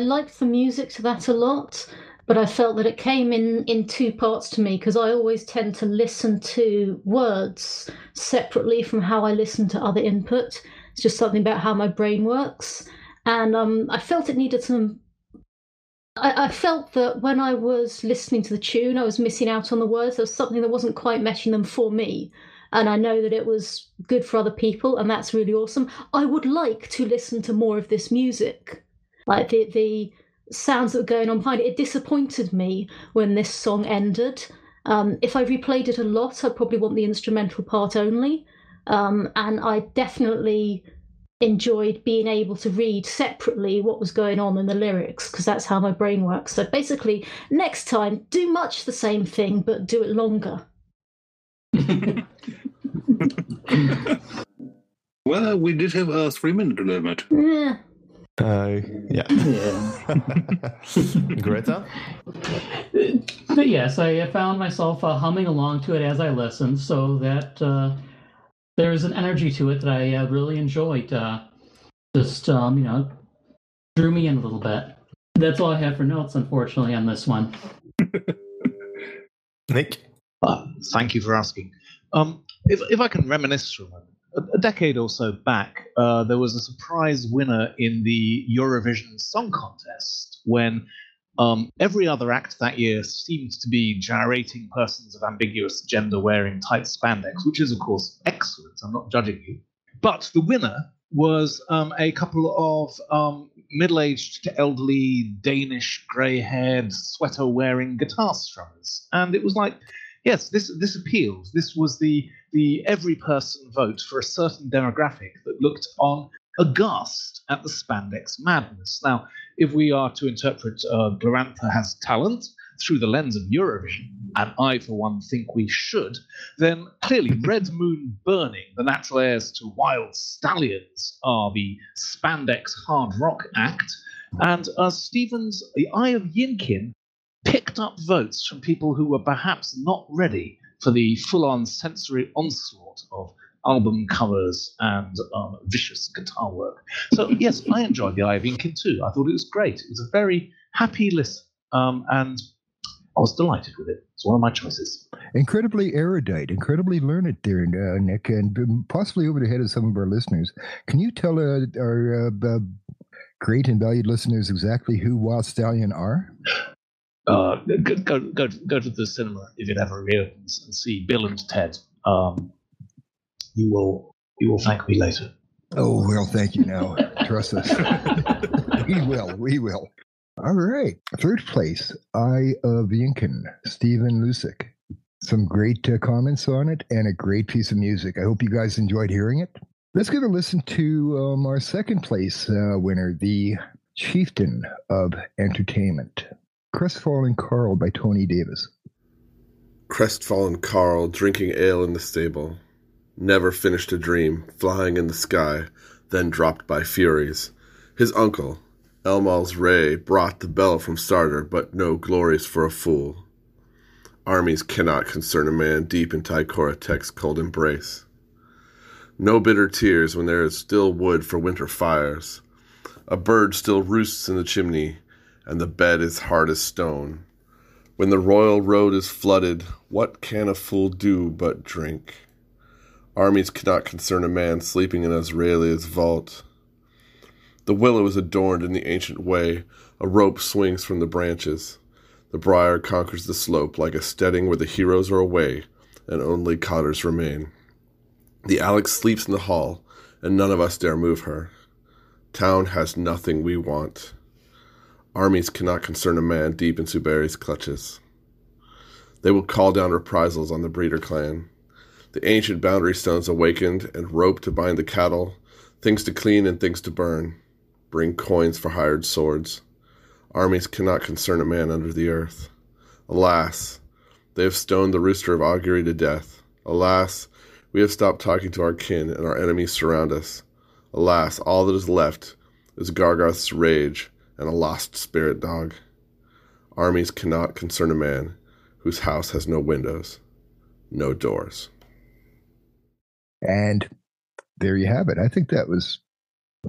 Liked the music to that a lot, but I felt that it came in in two parts to me because I always tend to listen to words separately from how I listen to other input. It's just something about how my brain works, and um, I felt it needed some. I, I felt that when I was listening to the tune, I was missing out on the words. There was something that wasn't quite matching them for me and I know that it was good for other people, and that's really awesome. I would like to listen to more of this music, like the the sounds that were going on behind it. It disappointed me when this song ended. Um, if I replayed it a lot, I'd probably want the instrumental part only, um, and I definitely enjoyed being able to read separately what was going on in the lyrics because that's how my brain works. So basically, next time, do much the same thing but do it longer. well, we did have a three minute limit. Yeah. Uh, yeah. Greta? But yes, I found myself uh, humming along to it as I listened, so that uh, there's an energy to it that I uh, really enjoyed. Uh, just, um, you know, drew me in a little bit. That's all I have for notes, unfortunately, on this one. Nick? Uh, thank you for asking. Um, if, if I can reminisce for a moment, a, decade or so back, uh, there was a surprise winner in the Eurovision Song Contest when um, every other act that year seemed to be gyrating persons of ambiguous gender wearing tight spandex, which is, of course, excellent. I'm not judging you. But the winner was um, a couple of um, middle aged to elderly Danish grey haired sweater wearing guitar strummers. And it was like, yes, this this appealed. This was the the every person vote for a certain demographic that looked on aghast at the spandex madness. Now, if we are to interpret uh, Glorantha has talent through the lens of Eurovision, and I, for one, think we should, then clearly Red Moon Burning, the natural heirs to Wild Stallions, are the spandex hard rock act, and uh, Stephen's The Eye of Yinkin picked up votes from people who were perhaps not ready for the full on sensory onslaught of album covers and um, vicious guitar work. So, yes, I enjoyed the Eye of too. I thought it was great. It was a very happy listen, um, and I was delighted with it. It's one of my choices. Incredibly erudite, incredibly learned there, uh, Nick, and possibly over the head of some of our listeners. Can you tell uh, our uh, great and valued listeners exactly who Wild Stallion are? Uh, go, go, go, go to the cinema if it ever reopens and see Bill and Ted. Um, you will you will thank me later. Oh well, thank you. Now trust us. we will. We will. All right. Third place, Eye of Yinkin, Stephen Lusick. Some great uh, comments on it and a great piece of music. I hope you guys enjoyed hearing it. Let's give a listen to um, our second place uh, winner, the Chieftain of Entertainment. Crestfallen Carl by Tony Davis. Crestfallen Carl, drinking ale in the stable. Never finished a dream, flying in the sky, then dropped by Furies. His uncle, Elmal's Ray, brought the bell from Starter, but no glories for a fool. Armies cannot concern a man deep in Ty Kora Tek's cold embrace. No bitter tears when there is still wood for winter fires. A bird still roosts in the chimney, and the bed is hard as stone. When the royal road is flooded, what can a fool do but drink? Armies cannot concern a man sleeping in Asrelia's vault. The willow is adorned in the ancient way, a rope swings from the branches. The briar conquers the slope like a steading where the heroes are away, and only cotters remain. The Alex sleeps in the hall, and none of us dare move her. Town has nothing we want. Armies cannot concern a man deep in Subere's clutches. They will call down reprisals on the Breeder clan. The ancient boundary stones awakened and rope to bind the cattle, things to clean and things to burn, bring coins for hired swords. Armies cannot concern a man under the earth. Alas, they have stoned the rooster of augury to death. Alas, we have stopped talking to our kin, and our enemies surround us. Alas, all that is left is Gagarth's rage and a lost spirit dog. Armies cannot concern a man whose house has no windows, no doors. And there you have it. I think that was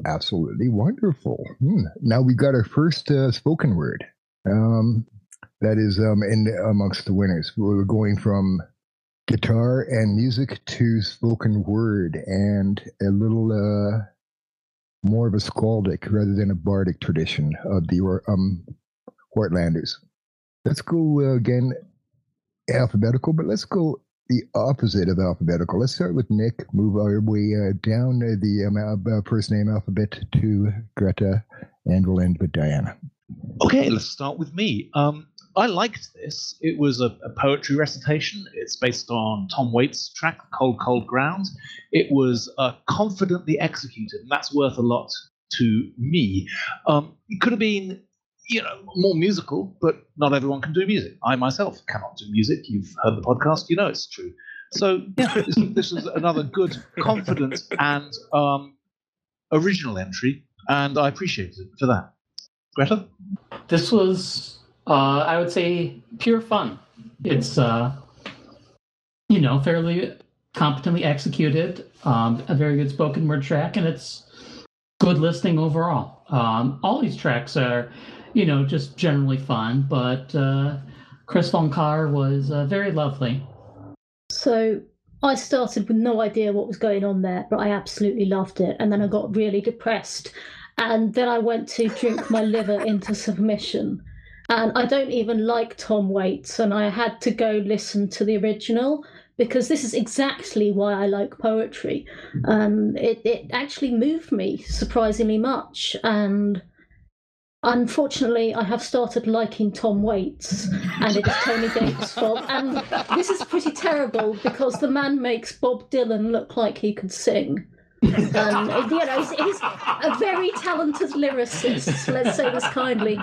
absolutely wonderful. Hmm. Now we got our first uh, spoken word. Um, that is um, in amongst the winners. We're going from guitar and music to spoken word and a little uh, more of a skaldic rather than a bardic tradition of the um, Heortlanders. Let's go uh, again alphabetical, but let's go the opposite of alphabetical. Let's start with Nick, move our way uh, down the um, uh, first name alphabet to Greta, and we'll end with Diana. Okay, let's start with me. Um, I liked this. It was a, a, poetry recitation. It's based on Tom Waits' track, Cold, Cold Ground. It was uh, confidently executed, and that's worth a lot to me. Um, it could have been, you know, more musical, but not everyone can do music. I myself cannot do music. You've heard the podcast, you know it's true. So, yeah, this, this is another good, confident, and um, original entry, and I appreciate it for that. Greta? This was uh, I would say pure fun. It's uh, you know fairly competently executed, um, a very good spoken word track, and it's good listening overall. Um, all these tracks are, you know, just generally fun, but uh, Chris von Carr was uh, very lovely. So I started with no idea what was going on there, but I absolutely loved it, and then I got really depressed, and then I went to drink my liver into submission and I don't even like Tom Waits, and I had to go listen to the original because this is exactly why I like poetry. Um, it, it actually moved me surprisingly much, and unfortunately, I have started liking Tom Waits, and it is Tony Davis' fault. And this is pretty terrible because the man makes Bob Dylan look like he could sing. Um, you know, he's, he's, a very talented lyricist, let's say this kindly.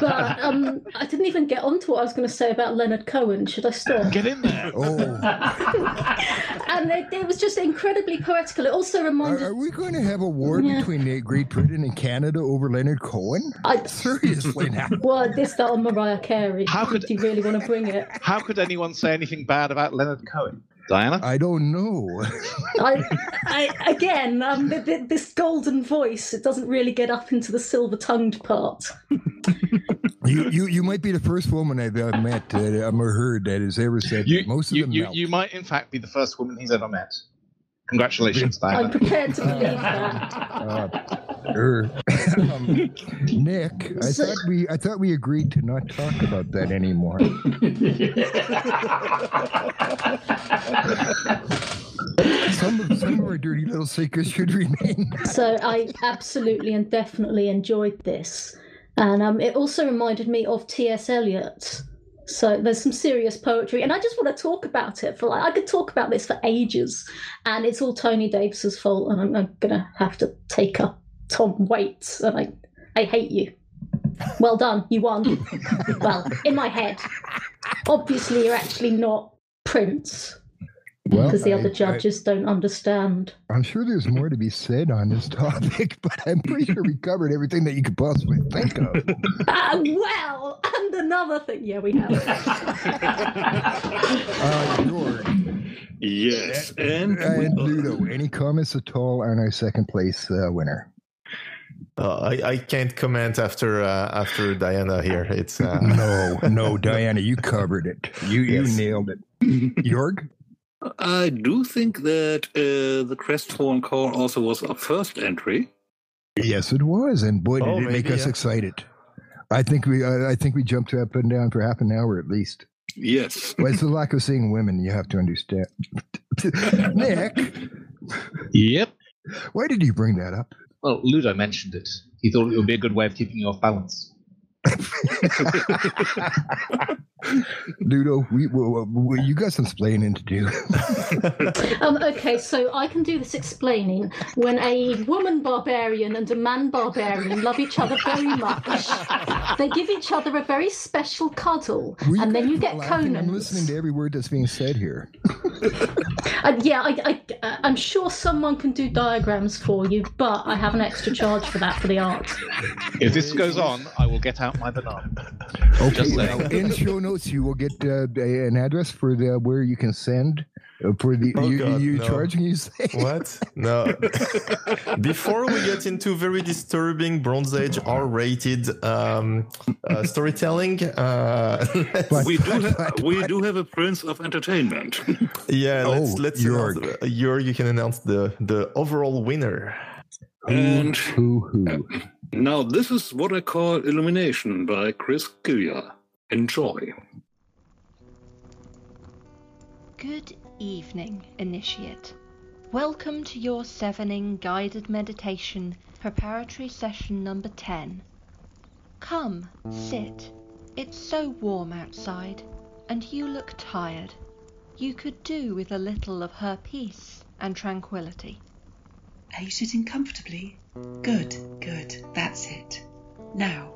But um, I didn't even get on to what I was going to say about Leonard Cohen. Should I stop? Get in there. Oh. and it, it, was just incredibly poetical. It also reminded. Are, are we going to have a war yeah. between Great Britain and Canada over Leonard Cohen? I, Seriously now. Well, this that on Mariah Carey. How could you really want to bring it? How could anyone say anything bad about Leonard Cohen? Diana? I don't know. I, I, again, um, the, the, this golden voice, it doesn't really get up into the silver tongued part. you, you you might be the first woman I've uh, met, uh, I've heard that has ever said you, most of them. You, you might, in fact, be the first woman he's ever met. Congratulations, Diana. I'm prepared to believe that. Uh, er, um, Nick, I thought we I thought we agreed to not talk about that anymore. some of some of our dirty little secrets should remain. so I absolutely and definitely enjoyed this, and um, it also reminded me of T.S. Eliot. So there's some serious poetry, and I just want to talk about it for like I could talk about this for ages, and it's all Tony Davis's fault, and I'm, I'm gonna have to take up Tom Waits, and I I hate you. Well done, you won. well, in my head, obviously you're actually not Prince Well, because the I- other I- judges don't understand. I'm sure there's more to be said on this topic, but I'm pretty sure we covered everything that you could possibly think of. Ah, well, and another thing, yeah, we have. Uh, George, Yes, and and Ludo, any comments at all on our second place uh, winner? Uh, I, I can't comment after uh, after Diana here. It's uh, No, no, Diana, you covered it. You Yes. you nailed it. Jörg? I do think that uh, the Crestfallen Core also was a first entry. Yes, it was, and boy, did Oh, it make us yeah. excited. I think we I, I think we jumped up and down for half an hour at least. Yes. Well, it's the lack of seeing women. You have to understand. Nick, Yep. why did you bring that up? Well, Ludo mentioned it. He thought it would be a good way of keeping you off balance. Ludo, we, we, we, you got some explaining to do. Um, okay, so I can do this explaining. When a woman barbarian and a man barbarian love each other very much, they give each other a very special cuddle, Were and then you get Conan. I'm listening to every word that's being said here. Uh, yeah, I, I, I'm sure someone can do diagrams for you, but I have an extra charge for that for the art. If this goes on, I will get out out my banana. Okay, Just now in show notes you will get uh, a- an address for the where you can send uh, for the Oh, you, God, you no. charging you say What? No. Before we get into very disturbing Bronze Age R-rated um, uh, storytelling, uh, let's- we do have we do have a prince of entertainment. yeah, let's Oh, let's Jörg. announce, uh, Jörg, you can announce the the overall winner. and who who now this is what I call Illumination by Chris Gilliar. Enjoy. Good evening, Initiate. Welcome to your Sevening guided meditation preparatory session number 10. Come, sit. It's so warm outside, and you look tired. You could do with a little of her peace and tranquility. Are you sitting comfortably? Good, good, that's it. Now,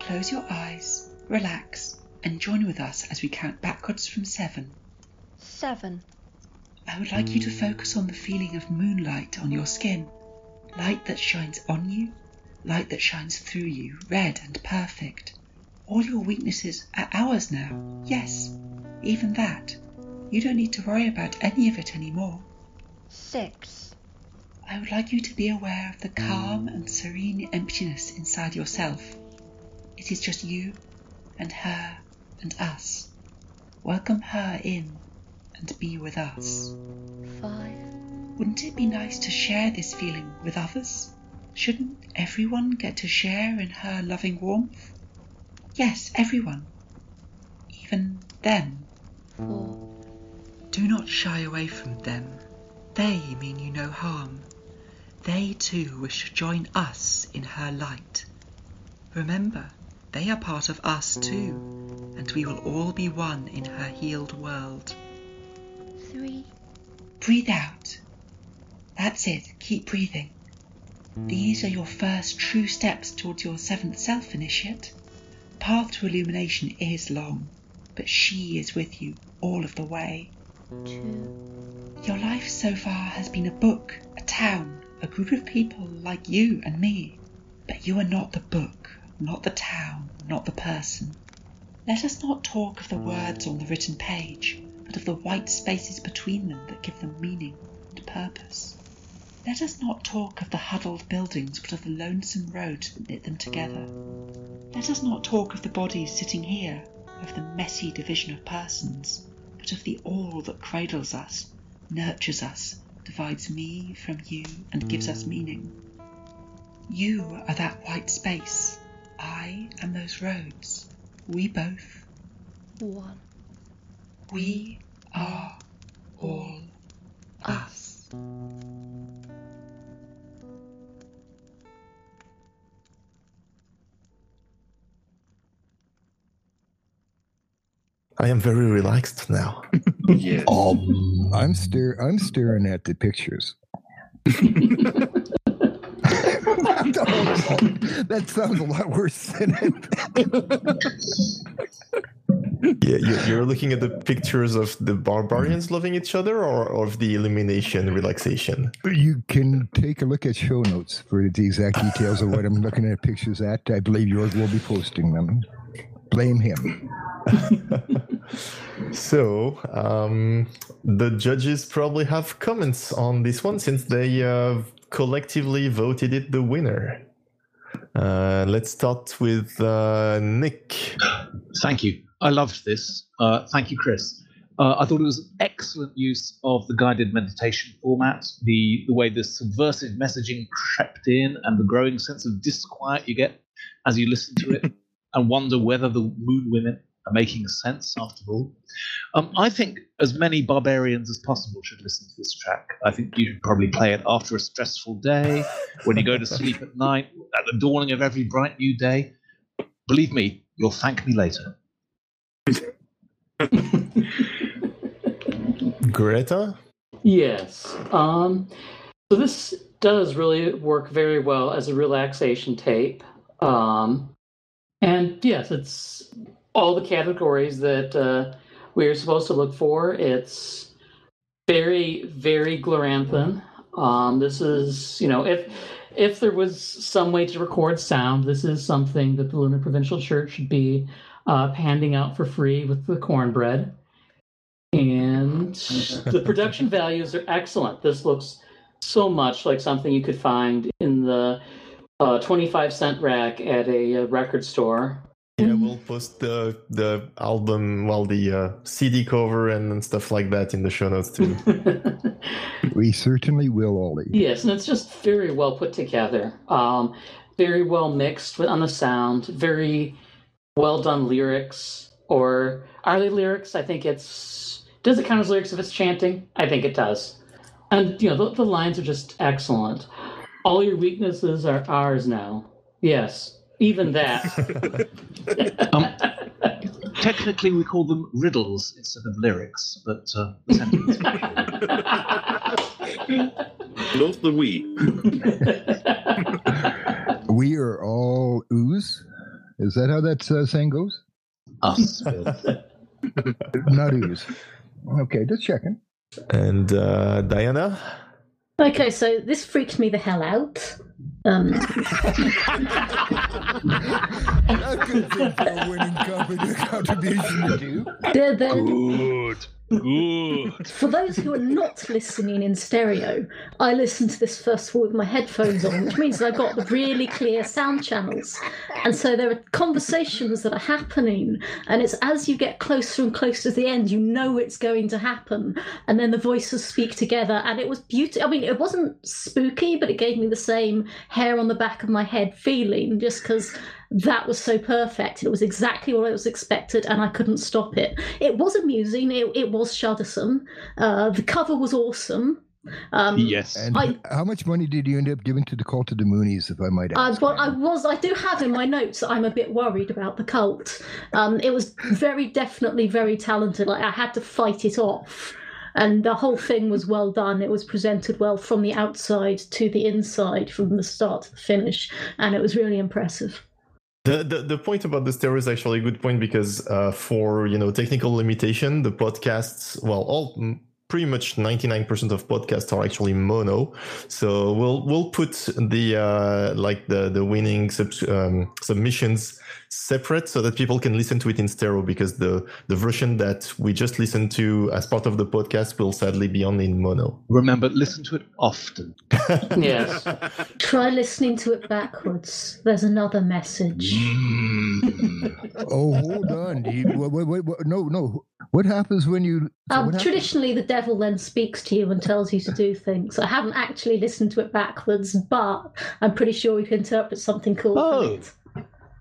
close your eyes, relax, and join with us as we count backwards from seven. Seven. I would like you to focus on the feeling of moonlight on your skin. Light that shines on you, light that shines through you, red and perfect. All your weaknesses are ours now. Yes, even that. You don't need to worry about any of it anymore. Six. I would like you to be aware of the calm and serene emptiness inside yourself. It is just you and her and us. Welcome her in and be with us. Five. Wouldn't it be nice to share this feeling with others? Shouldn't everyone get to share in her loving warmth? Yes, everyone. Even them. Four. Do not shy away from them. They mean you no harm. They too wish to join us in her light. Remember, they are part of us too, and we will all be one in her healed world. Three. Breathe out. That's it, keep breathing. These are your first true steps towards your seventh self initiate. Path to illumination is long, but she is with you all of the way. Two. Your life so far has been a book, a town, a group of people like you and me. But you are not the book, not the town, not the person. Let us not talk of the words on the written page, but of the white spaces between them that give them meaning and purpose. Let us not talk of the huddled buildings, but of the lonesome road that knit them together. Let us not talk of the bodies sitting here, of the messy division of persons, but of the all that cradles us, nurtures us, divides me from you, and gives us meaning. You are that white space. I am those roads. We both. One. We are all us. I am very relaxed now. Yes. Um, I'm stare. I'm staring at the pictures. that sounds a lot worse than it. Yeah, you- you're looking at the pictures of the barbarians loving each other, or of the elimination relaxation. You can take a look at show notes for the exact details of what I'm looking at pictures at. I believe Jörg will be posting them. Blame him. So, um, the judges probably have comments on this one since they uh, collectively voted it the winner. Uh, let's start with uh, Nick. Thank you. I loved this. Uh, thank you, Chris. Uh, I thought it was an excellent use of the guided meditation format, the, the way the subversive messaging crept in, and the growing sense of disquiet you get as you listen to it and wonder whether the moon women are making sense after all. Um, I think as many barbarians as possible should listen to this track. I think you should probably play it after a stressful day, when you go to sleep at night, at the dawning of every bright new day. Believe me, you'll thank me later. Greta? Yes. Um, so this does really work very well as a relaxation tape. Um, and yes, it's all the categories that uh, we're supposed to look for. It's very, very Gloranthan. Um, this is, you know, if if there was some way to record sound, this is something that the Lunar Provincial Church should be uh, handing out for free with the cornbread. And the production values are excellent. This looks so much like something you could find in the uh, 25 cent rack at a, uh record store. Yeah, we'll post the the album, well, the uh, CD cover and, and stuff like that in the show notes too. We certainly will, Ollie. Yes, and it's just very well put together. Um, very well mixed with, on the sound. Very well done lyrics. Or are they lyrics? I think it's. Does it count as lyrics if it's chanting? I think it does. And you know the, the lines are just excellent. All your weaknesses are ours now. Yes, even that. Um, technically, we call them riddles instead of lyrics, but uh, the sentence. Not the we. We are all ooze. Is that how that uh, saying goes? Us. Not ooze. Okay, just checking. And uh, Diana? Okay, so this freaked me the hell out. Um, That's a good thing for a winning company contribution to do. they're, they're, Good. Good. For those who are not listening in stereo, I listen to this first of all with my headphones on, which means I've got the really clear sound channels. And so there are conversations that are happening, and it's as you get closer and closer to the end, you know it's going to happen. And then the voices speak together, and it was beautiful. I mean, it wasn't spooky, but it gave me the same hair on the back of my head feeling just because that was so perfect. It was exactly what I was expected, and I couldn't stop it. It was amusing. It, it was shuddersome. Uh, the cover was awesome. Um, And I, how much money did you end up giving to the cult of the Moonies, if I might ask? uh, well, I was. I do have in my notes. I'm a bit worried about the cult. Um, it was very definitely very talented. Like I had to fight it off, and the whole thing was well done. It was presented well from the outside to the inside, from the start to the finish, and it was really impressive. The, the the point about the stereo is actually a good point because uh, for you know technical limitation, the podcasts well all pretty much 99% of podcasts are actually mono. So we'll we'll put the uh, like the the winning subs, um, submissions separate so that people can listen to it in stereo because the the version that we just listened to as part of the podcast will sadly be only in mono. Remember, listen to it often. yes. Try listening to it backwards. There's another message. oh, hold on. You- what- what- what- what- no, no. What happens when you? so Um, happens- traditionally, the devil then speaks to you and tells you to do things. I haven't actually listened to it backwards, but I'm pretty sure we can interpret something cool Oh.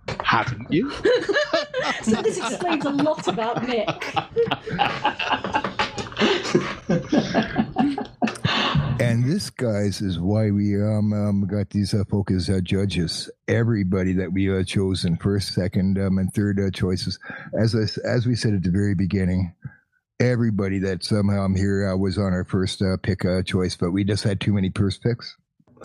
From it. Haven't you? So this explains a lot about Nick. And this, guys, is why we um, um got these uh, folk as uh, judges. Everybody that we uh, chosen first, second, um, and third uh, choices. As I, as we said at the very beginning, everybody that somehow I'm here uh, was on our first uh, pick uh, choice, but we just had too many first picks.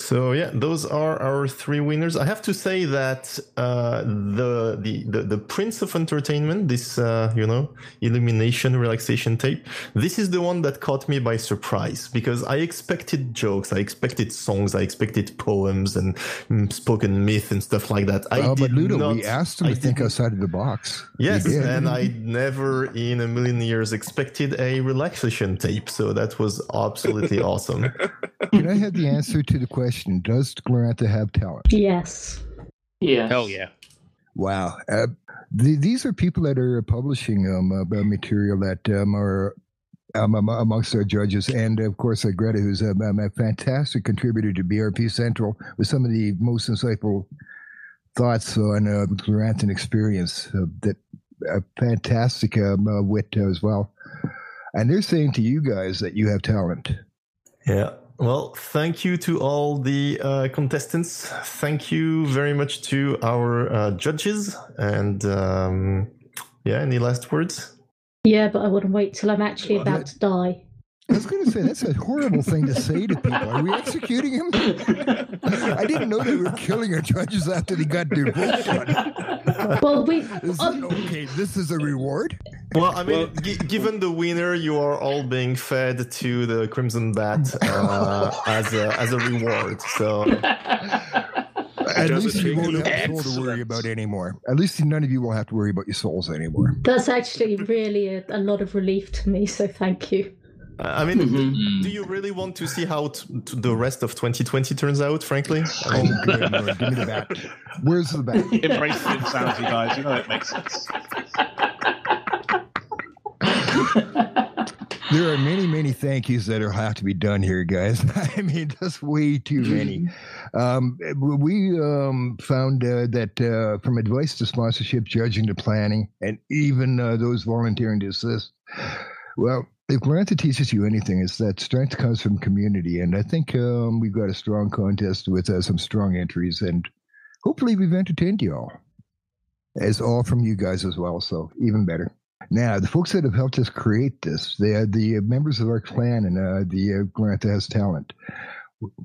So yeah, those are our three winners. I have to say that uh, the, the the the Prince of Entertainment, this uh, you know illumination relaxation tape, this is the one that caught me by surprise because I expected jokes, I expected songs, I expected poems and mm, spoken myth and stuff like that. I oh, but Ludo, not, we asked him I to think outside of the box. Yes, and I never in a million years expected a relaxation tape, so that was absolutely awesome. Can I have the answer to the question? Does Glorantha have talent? Yes. Yeah. Hell yeah. Wow. Uh, the, these are people that are publishing um, uh, uh, material that um, are um, am- amongst our judges. And of course, uh, Greta, who's a, um, a fantastic contributor to BRP Central with some of the most insightful thoughts on uh, Gloranthan experience. Uh, that a fantastic um, uh, wit as well. And they're saying to you guys that you have talent. Yeah. Well, thank you to all the uh, contestants. Thank you very much to our uh, judges. And um, yeah, any last words? Yeah, but I wouldn't wait till I'm actually about to die. I was going to say that's a horrible thing to say to people. Are we executing him? I didn't know they were killing our judges after they got their vote done. Well, we. This is, okay, this is a reward. Well, I mean, gi- given the winner, you are all being fed to the Crimson Bat uh, as a as a reward. So At least you won't have a soul to worry about anymore. At least none of you will have to worry about your souls anymore. That's actually really a, a lot of relief to me, so thank you. I mean, do you really want to see how t- t- the rest of 2020 turns out, frankly? I Oh, good lord, give me the bat. Where's the bat? Embrace the insanity, guys. You know it makes sense. There are many, many thank yous that will have to be done here, guys. I mean, just way too many. Um, we um, found uh, that uh, from advice to sponsorship, judging to planning, and even uh, those volunteering to assist. Well, if Glorantha teaches you anything, it's that strength comes from community. And I think um, we've got a strong contest with uh, some strong entries. And hopefully, we've entertained you all. It's all from you guys as well. So, even better. Now, the folks that have helped us create this, they are the members of our clan and uh, the uh, Glorantha has talent.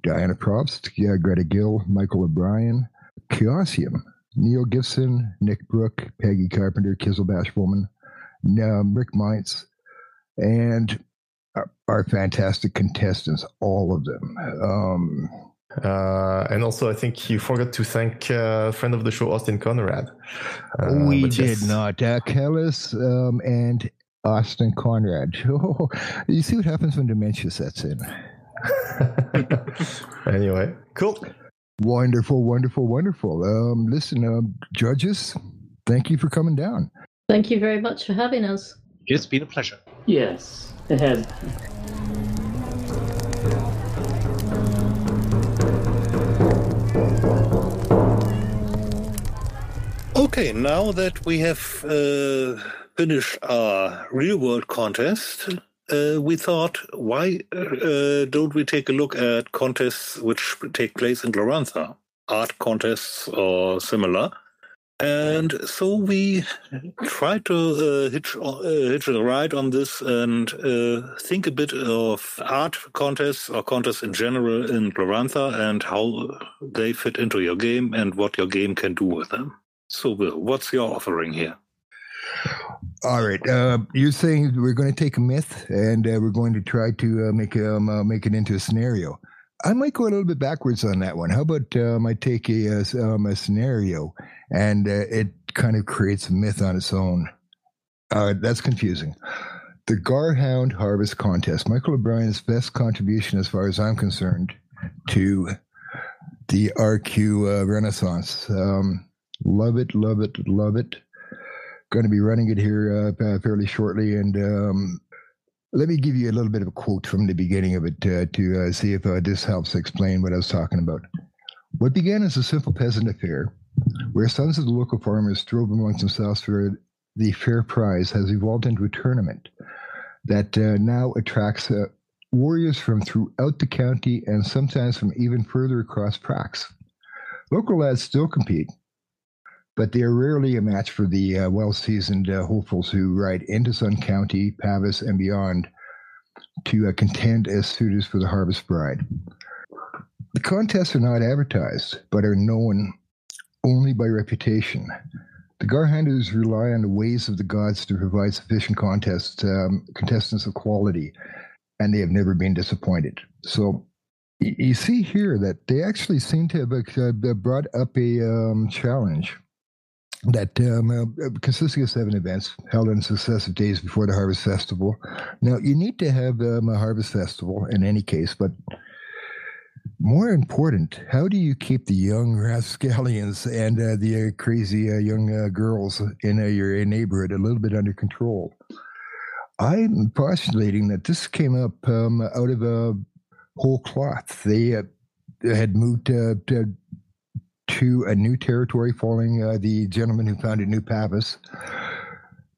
Diana Probst, yeah, Greta Gill, Michael O'Brien, Chaosium, Neil Gibson, Nick Brooke, Peggy Carpenter, Kizzle Bashwoman, um, Rick Meints, and our, our fantastic contestants, all of them. Um, Uh, and also, I think you forgot to thank uh, friend of the show, Austin Conrad. Uh, we did yes. not. Uh, Kellis um, and Austin Conrad. Oh, you see what happens when dementia sets in. anyway, cool. Wonderful, wonderful, wonderful. Um, listen, um, judges, thank you for coming down. Thank you very much for having us. It's been a pleasure. Yes, it has. Okay, now that we have uh, finished our real world contest, uh, we thought, why uh, don't we take a look at contests which take place in Glorantha? Art contests or similar. And so we try to uh, hitch, uh, hitch a ride on this and uh, think a bit of art contests or contests in general in Glorantha and how they fit into your game and what your game can do with them. So, Will, what's your offering here? All right, uh, you're saying we're going to take a myth and uh, we're going to try to uh, make um, uh, make it into a scenario. I might go a little bit backwards on that one. How about um, I take a, um, a scenario and uh, it kind of creates a myth on its own? Uh, that's confusing. The Garhound Harvest Contest, Michael O'Brien's best contribution, as far as I'm concerned, to the RQ uh, Renaissance. Um, love it, love it, love it. Going to be running it here uh, fairly shortly, and um, let me give you a little bit of a quote from the beginning of it uh, to uh, see if uh, this helps explain what I was talking about. What began as a simple peasant affair, where sons of the local farmers strove amongst themselves for the fair prize, has evolved into a tournament that uh, now attracts uh, warriors from throughout the county and sometimes from even further across Prax. Local lads still compete, but they are rarely a match for the uh, well seasoned uh, hopefuls who ride into Sun County, Pavis, and beyond to uh, contend as suitors for the Harvest Bride. The contests are not advertised, but are known only by reputation. The Garhanders rely on the ways of the gods to provide sufficient contests, um, contestants of quality, and they have never been disappointed. So you see here that they actually seem to have uh, brought up a um, challenge that um, uh, consisting of seven events held on successive days before the Harvest Festival. Now, you need to have um, a Harvest Festival in any case, but more important, how do you keep the young rascallions and uh, the uh, crazy uh, young uh, girls in uh, your neighborhood a little bit under control? I'm postulating that this came up um, out of a whole cloth. They uh, had moved to to a new territory following uh, the gentleman who founded New Pavis.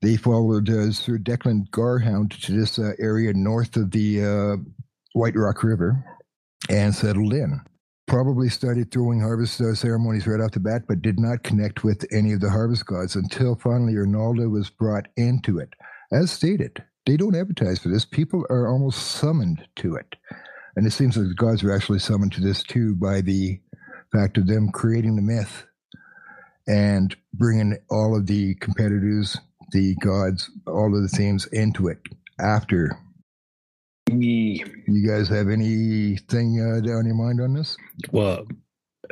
They followed uh, Sir Declan Garhound to this uh, area north of the uh, White Rock River and settled in. Probably started throwing harvest uh, ceremonies right off the bat, but did not connect with any of the harvest gods until finally Ernalda was brought into it. As stated, they don't advertise for this. People are almost summoned to it. And it seems like the gods were actually summoned to this too by the fact of them creating the myth and bringing all of the competitors, the gods, all of the themes into it after. You guys have anything uh, on your mind on this? Well,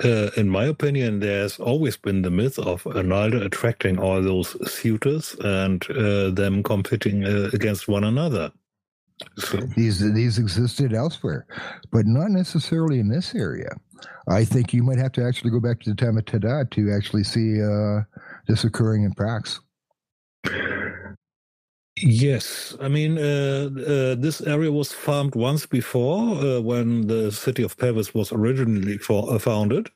uh, in my opinion, there's always been the myth of Ernalda attracting all those suitors and uh, them competing uh, against one another. So, These these existed elsewhere, but not necessarily in this area. I think you might have to actually go back to the time of Tada to actually see uh, this occurring in Prax. yes, I mean, uh, uh, this area was farmed once before uh, when the city of Pavis was originally for, uh, founded.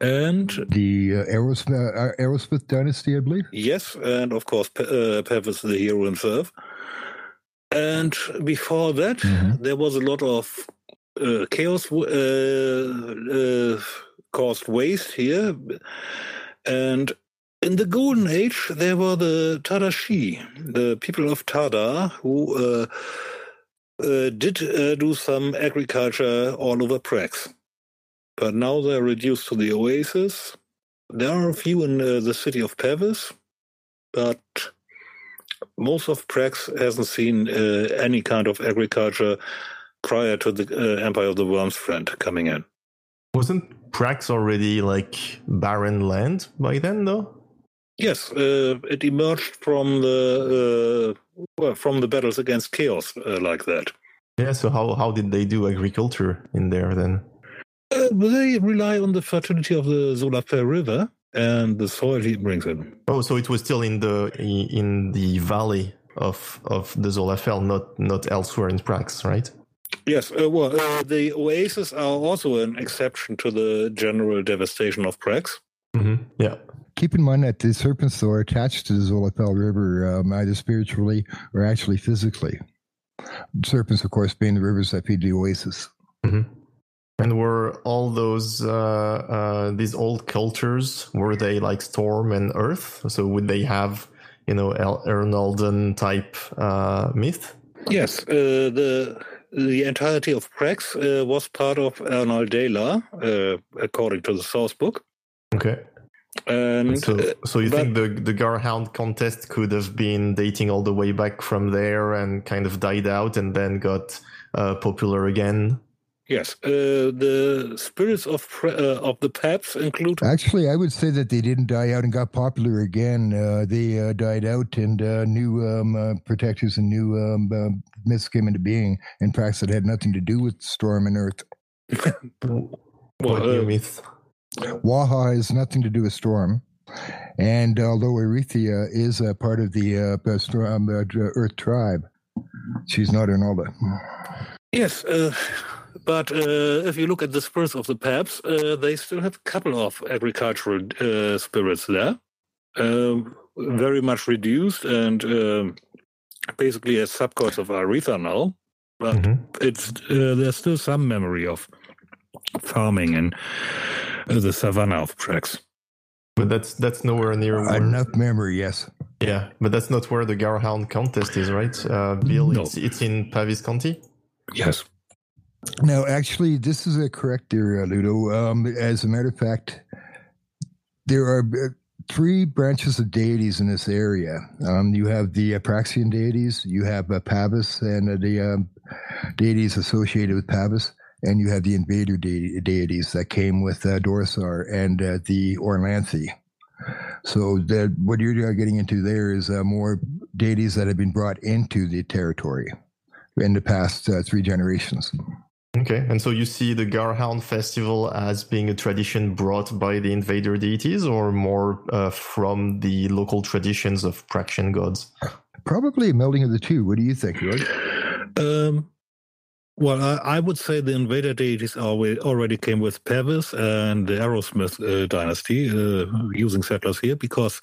And The uh, Aerosmith, Aerosmith dynasty, I believe. Yes, and of course, Pe- Pavis, the hero himself. And before that, there was a lot of uh, chaos uh, uh, caused waste here. And in the Golden Age, there were the Tadashi, the people of Tada, who uh, uh, did do some agriculture all over Prax. But now they're reduced to the oasis. There are a few in the city of Pavis, but most of Prax hasn't seen uh, any kind of agriculture prior to the uh, Empire of the Wyrms Friend coming in. Wasn't Prax already like barren land by then, though? Yes, uh, it emerged from the uh, well, from the battles against chaos uh, like that. Yeah. So how how did they do agriculture in there then? Uh, they rely on the fertility of the Zola Fel River and the soil he brings in. Oh, so it was still in the in the valley of of the Zola Fel, not not elsewhere in Prax, right? Yes, uh, well, uh, the oases are also an exception to the general devastation of Prax. Mm-hmm. Yeah. Keep in mind that the serpents though, are attached to the Zola Fel River, um, either spiritually or actually physically. Serpents, of course, being the rivers that feed the oasis. Mm-hmm. And were all those uh, uh, these old cultures were they like storm and earth? So would they have you know El- Ernalden type uh, myth? Yes, uh, the the entirety of Prax uh, was part of Ernaldela, uh, according to the source book. Okay. And so, uh, so you think the the Garhound contest could have been dating all the way back from there and kind of died out and then got uh, popular again? Yes, uh, the spirits of uh, of the Paps include Actually, I would say that they didn't die out and got popular again. Uh, they uh, died out, and uh, new um, uh, protectors and new um, uh, myths came into being. In fact, that had nothing to do with storm and earth. what new myth? Waha has nothing to do with storm. And although Eiritha is a part of the uh, uh, storm, uh, Earth tribe, she's not Ernalda. yes. Uh, but uh, if you look at the spirits of the Paps, uh, they still have a couple of agricultural uh, spirits there, um, very much reduced and um basically a subgods of Eiritha now. But it's uh, there's still some memory of farming in uh, the savannah of Prax. But that's that's nowhere near where, Enough memory, yes. Yeah, but that's not where the Garhound contest is, right? Uh, Bill, it's, it's in Pavis County. Yes. No, actually, this is a correct uh, Ludo. Um, as a matter of fact, there are uh, three branches of deities in this area. Um, you have the uh, Praxian deities, you have uh, Pavis, and uh, the um, deities associated with Pavis, and you have the invader de- deities that came with uh, Dorasar and uh, the Orlanthi. So that what you're uh, getting into there is uh, more deities that have been brought into the territory in the past three generations. Okay, and so you see the Garhound festival as being a tradition brought by the invader deities, or more uh, from the local traditions of Praxian gods? Probably a melding of the two. What do you think, Jörg? Um, well, I, I would say the invader deities always, already came with Pavis and the Aerosmith uh, dynasty, uh, using settlers here, because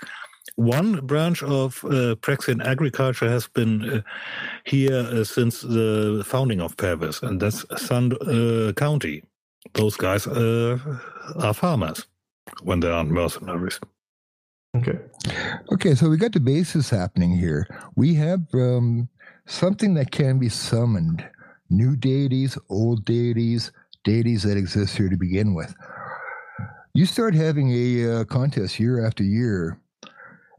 one branch of uh, Praxian agriculture has been uh, here uh, since the founding of Pavis, and that's Sand uh, County. Those guys uh, are farmers when they aren't mercenaries. Okay. Okay, so we got the basis happening here. We have um, something that can be summoned new deities, old deities, deities that exist here to begin with. You start having a uh, contest year after year.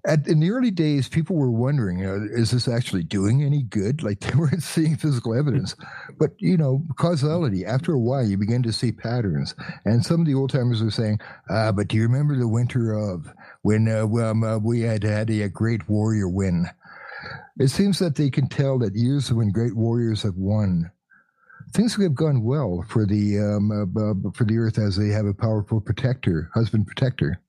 At, in the early days, people were wondering, uh, is this actually doing any good? Like they weren't seeing physical evidence. But, you know, causality, after a while, you begin to see patterns. And some of the old timers are saying, ah, but do you remember the winter of when uh, um, uh, we had had a, a great warrior win? It seems that they can tell that years when great warriors have won, things have gone well for the um, uh, for the earth as they have a powerful protector, husband protector,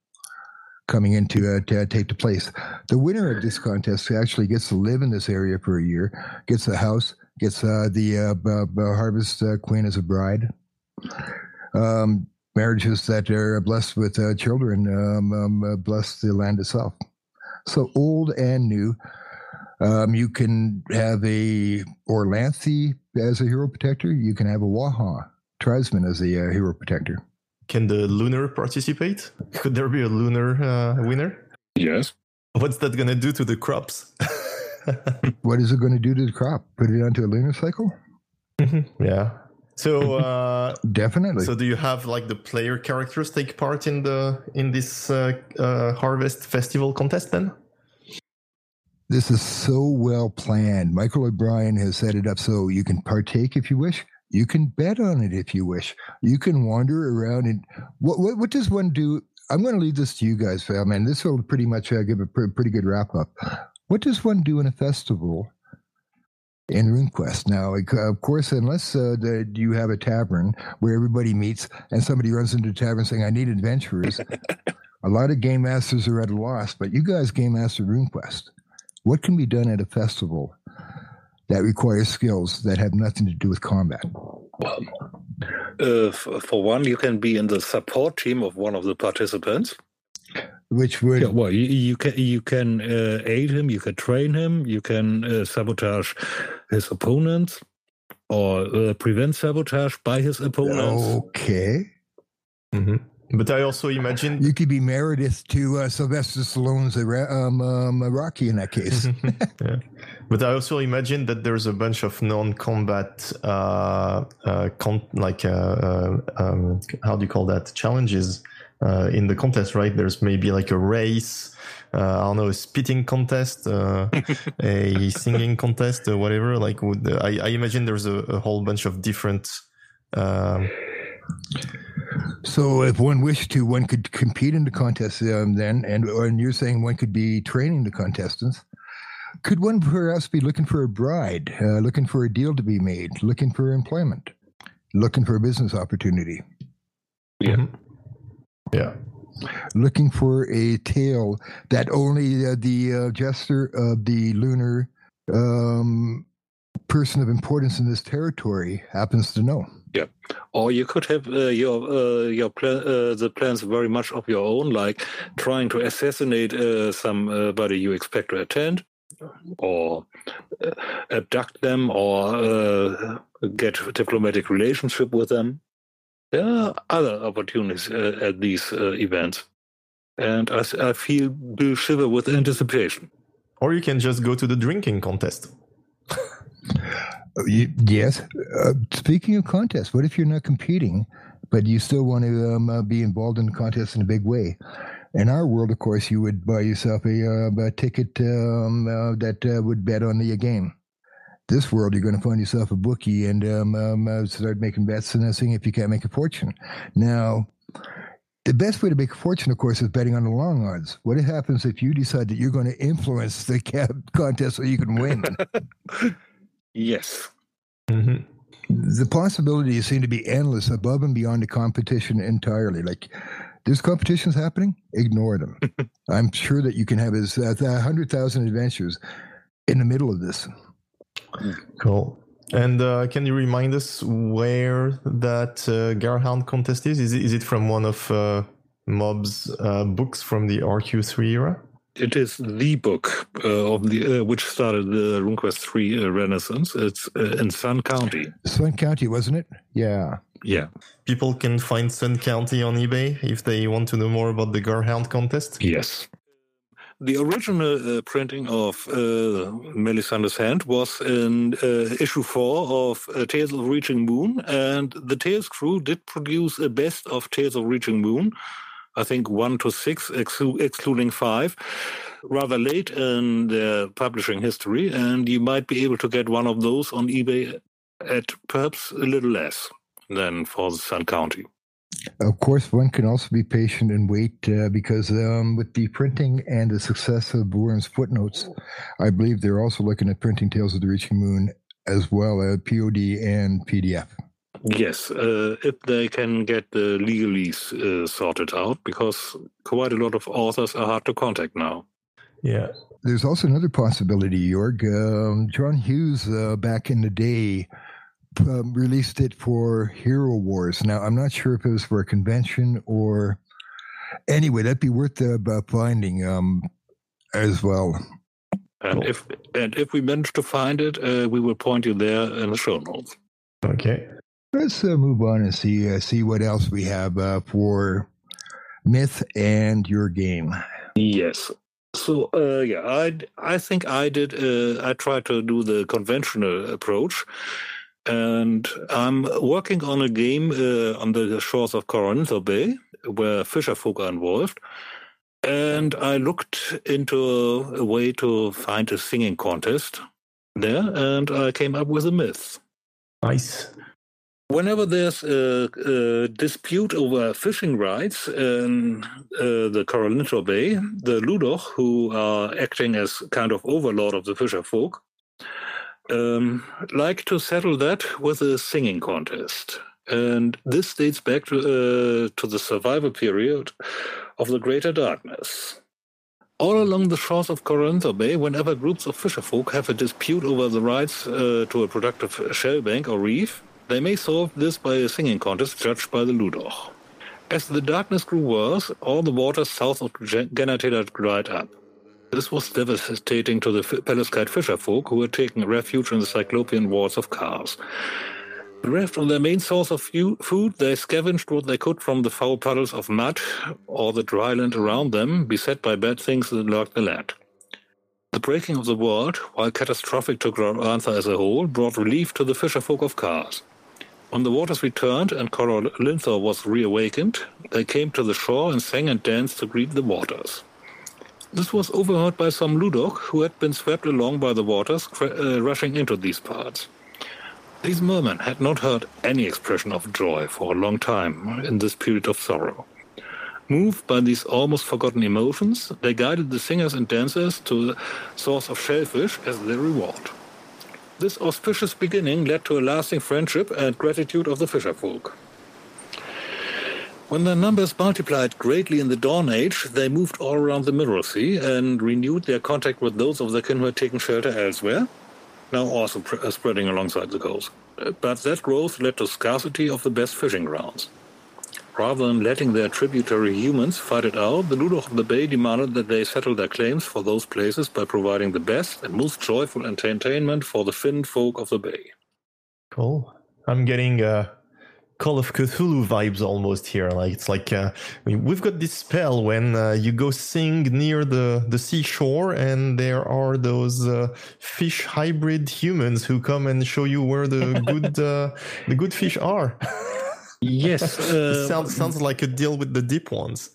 coming in to, uh, to take the place. The winner of this contest actually gets to live in this area for a year, gets a house, gets uh, the uh, b- b- harvest uh, queen as a bride. Um, marriages that are blessed with uh, children um, um, uh, bless the land itself. So old and new. Um, you can have a Orlanthi as a hero protector. You can have a Waha tribesman as a hero protector. Can the lunar participate? Could there be a lunar uh, winner? Yes. What's that gonna do to the crops? what is it going to do to the crop? Put it onto a lunar cycle? yeah. So uh, definitely. So do you have like the player characters take part in the in this uh, uh, harvest festival contest then? This is so well planned. Michael O'Brien has set it up so you can partake if you wish. You can bet on it if you wish. You can wander around and what what, what does one do? I'm going to leave this to you guys, fam, and this will pretty much uh, give a pr- pretty good wrap up. What does one do in a festival in RuneQuest? Now, of course, unless uh, the, you have a tavern where everybody meets and somebody runs into the tavern saying, "I need adventurers," a lot of game masters are at a loss. But you guys game master RuneQuest. What can be done at a festival that requires skills that have nothing to do with combat? Uh, for one, you can be in the support team of one of the participants. Which would Yeah, well, you, you can you can uh, aid him, you can train him, you can uh, sabotage his opponents, or uh, prevent sabotage by his opponents. Okay. Mm-hmm. But I also imagine You could be Meredith to uh, Sylvester Stallone's um, um, Rocky in that case. yeah. But I also imagine that there's a bunch of non-combat, uh, uh, con- like uh, uh, um, how do you call that? Challenges uh, in the contest, right? There's maybe like a race. Uh, I don't know, a spitting contest, uh, a singing contest, or whatever. Like, would, I, I imagine there's a, a whole bunch of different. So, if one wished to, one could compete in the contest um, then, and and you're saying one could be training the contestants. Could one perhaps be looking for a bride, uh, looking for a deal to be made, looking for employment, looking for a business opportunity, Yeah. yeah. looking for a tale that only uh, the uh, jester of the lunar um, person of importance in this territory happens to know? Yeah, or you could have uh, your uh, your uh, the plans very much of your own, like trying to assassinate uh, somebody you expect to attend, or uh, abduct them, or uh, get diplomatic relationship with them. There are other opportunities at these events, and I, I feel do shiver with anticipation. Or you can just go to the drinking contest. You- yes. Uh, speaking of contests, what if you're not competing, but you still want to um, uh, be involved in the contest in a big way? In our world, of course, you would buy yourself a, uh, a ticket um, uh, that uh, would bet on the game. This world, you're going to find yourself a bookie and um, um, uh, start making bets and seeing if you can't make a fortune. Now, the best way to make a fortune, of course, is betting on the long odds. What happens if you decide that you're going to influence the contest so you can win? Yes. the possibilities seem to be endless above and beyond the competition entirely. Like, there's competitions happening, ignore them. I'm sure that you can have as uh, 100,000 adventures in the middle of this. Cool. And uh, can you remind us where that uh, Garhound contest is? Is it, is it from one of uh, Mob's uh, books from the RQ3 era? It is the book uh, of the uh, which started the RuneQuest 3 uh, Renaissance. It's uh, in Sun County. Sun County, wasn't it? Yeah. Yeah. People can find Sun County on eBay if they want to know more about the Garhound contest. Yes. The original uh, printing of uh, Melisandre's Hand was in uh, issue four of uh, Tales of Reaching Moon, and the Tales crew did produce a best of Tales of Reaching Moon. I think one to six, exclu- excluding five. rather late in the publishing history, and you might be able to get one of those on eBay at perhaps a little less than for the Sun County. Of course, one can also be patient and wait uh, because um, with the printing and the success of Wyrms Footnotes, I believe they're also looking at printing Tales of the Reaching Moon as well as POD and PDF. Yes, uh, if they can get the legalese uh, sorted out, because quite a lot of authors are hard to contact now. Yeah. There's also another possibility, Jorg. Um, John Hughes, uh, back in the day, um, released it for Hero Wars. Now, I'm not sure if it was for a convention or. Anyway, that'd be worth uh, finding um, as well. And if and if we manage to find it, uh, we will point you there in the show notes. Okay. Let's uh, move on and see uh, see what else we have uh, for myth and your game. Yes. So uh, yeah, I I think I did. Uh, I tried to do the conventional approach, and I'm working on a game uh, on the shores of Choralinthor Bay where fisher folk are involved. And I looked into a way to find a singing contest there, and I came up with a myth. Nice. Whenever there's a, a dispute over fishing rights in uh, the Choralinthor Bay, the Ludoch, who are acting as kind of overlord of the fisher folk, um, like to settle that with a singing contest. And this dates back to, uh, to the survival period of the Greater Darkness. All along the shores of Choralinthor Bay, whenever groups of fisherfolk have a dispute over the rights uh, to a productive shell bank or reef, they may solve this by a singing contest judged by the Ludoch. As the darkness grew worse, all the waters south of Genertela dried up. This was devastating to the Pelasgite fisherfolk who had taken refuge in the cyclopean walls of Kars. Bereft of their main source of food, they scavenged what they could from the foul puddles of mud or the dry land around them, beset by bad things that lurked the land. The breaking of the world, while catastrophic to Glorantha as a whole, brought relief to the fisherfolk of Kars. When the waters returned and Choralinthor was reawakened, they came to the shore and sang and danced to greet the waters. This was overheard by some Ludoch who had been swept along by the waters uh, rushing into these parts. These mermen had not heard any expression of joy for a long time in this period of sorrow. Moved by these almost forgotten emotions, they guided the singers and dancers to the source of shellfish as their reward. This auspicious beginning led to a lasting friendship and gratitude of the fisherfolk. When their numbers multiplied greatly in the Dawn Age, they moved all around the Mirror Sea and renewed their contact with those of their kin who had taken shelter elsewhere, now also uh, spreading alongside the coast. Uh, but that growth led to scarcity of the best fishing grounds. Rather than letting their tributary humans fight it out, the Ludoch of the Bay demanded that they settle their claims for those places by providing the best and most joyful entertainment for the Finn folk of the Bay. Cool. I'm getting uh, Call of Cthulhu vibes almost here. Like it's like uh, we've got this spell when uh, you go sing near the the seashore, and there are those uh, fish hybrid humans who come and show you where the good uh, the good fish are. Yes, uh, sounds sounds like a deal with the deep ones.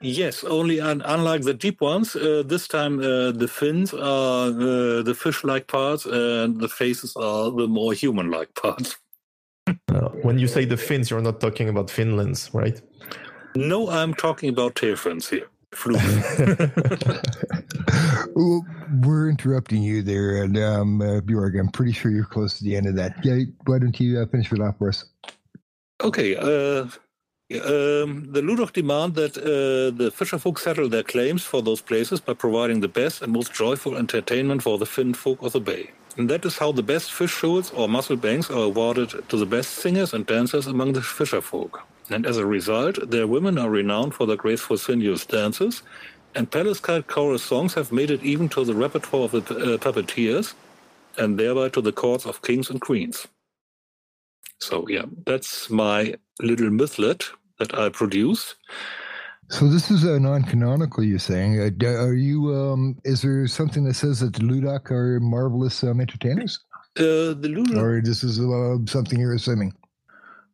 Yes, only un- unlike the deep ones, uh, this time uh, the fins are uh, the fish-like parts, and the faces are the more human-like parts. Uh, when you say the fins, you're not talking about Finlands, right? No, I'm talking about tail fins here. well, we're interrupting you there, and um, uh, Jörg, I'm pretty sure you're close to the end of that. Yeah, why don't you uh, finish it off for us? Okay. Uh, um, the Ludoch demand that uh, the fisherfolk settle their claims for those places by providing the best and most joyful entertainment for the Finn folk of the bay. And that is how the best fish shoals or mussel banks are awarded to the best singers and dancers among the fisherfolk. And as a result, their women are renowned for their graceful sinuous dances, and Pelasgite chorus songs have made it even to the repertoire of the uh, puppeteers, and thereby to the courts of kings and queens. So yeah, that's my little mythlet that I produce. So this is a non-canonical. You're saying? Uh, are you? Um, is there something that says that the Ludoch are marvelous um, entertainers? Uh, the Ludoch, or this is uh, something you're assuming?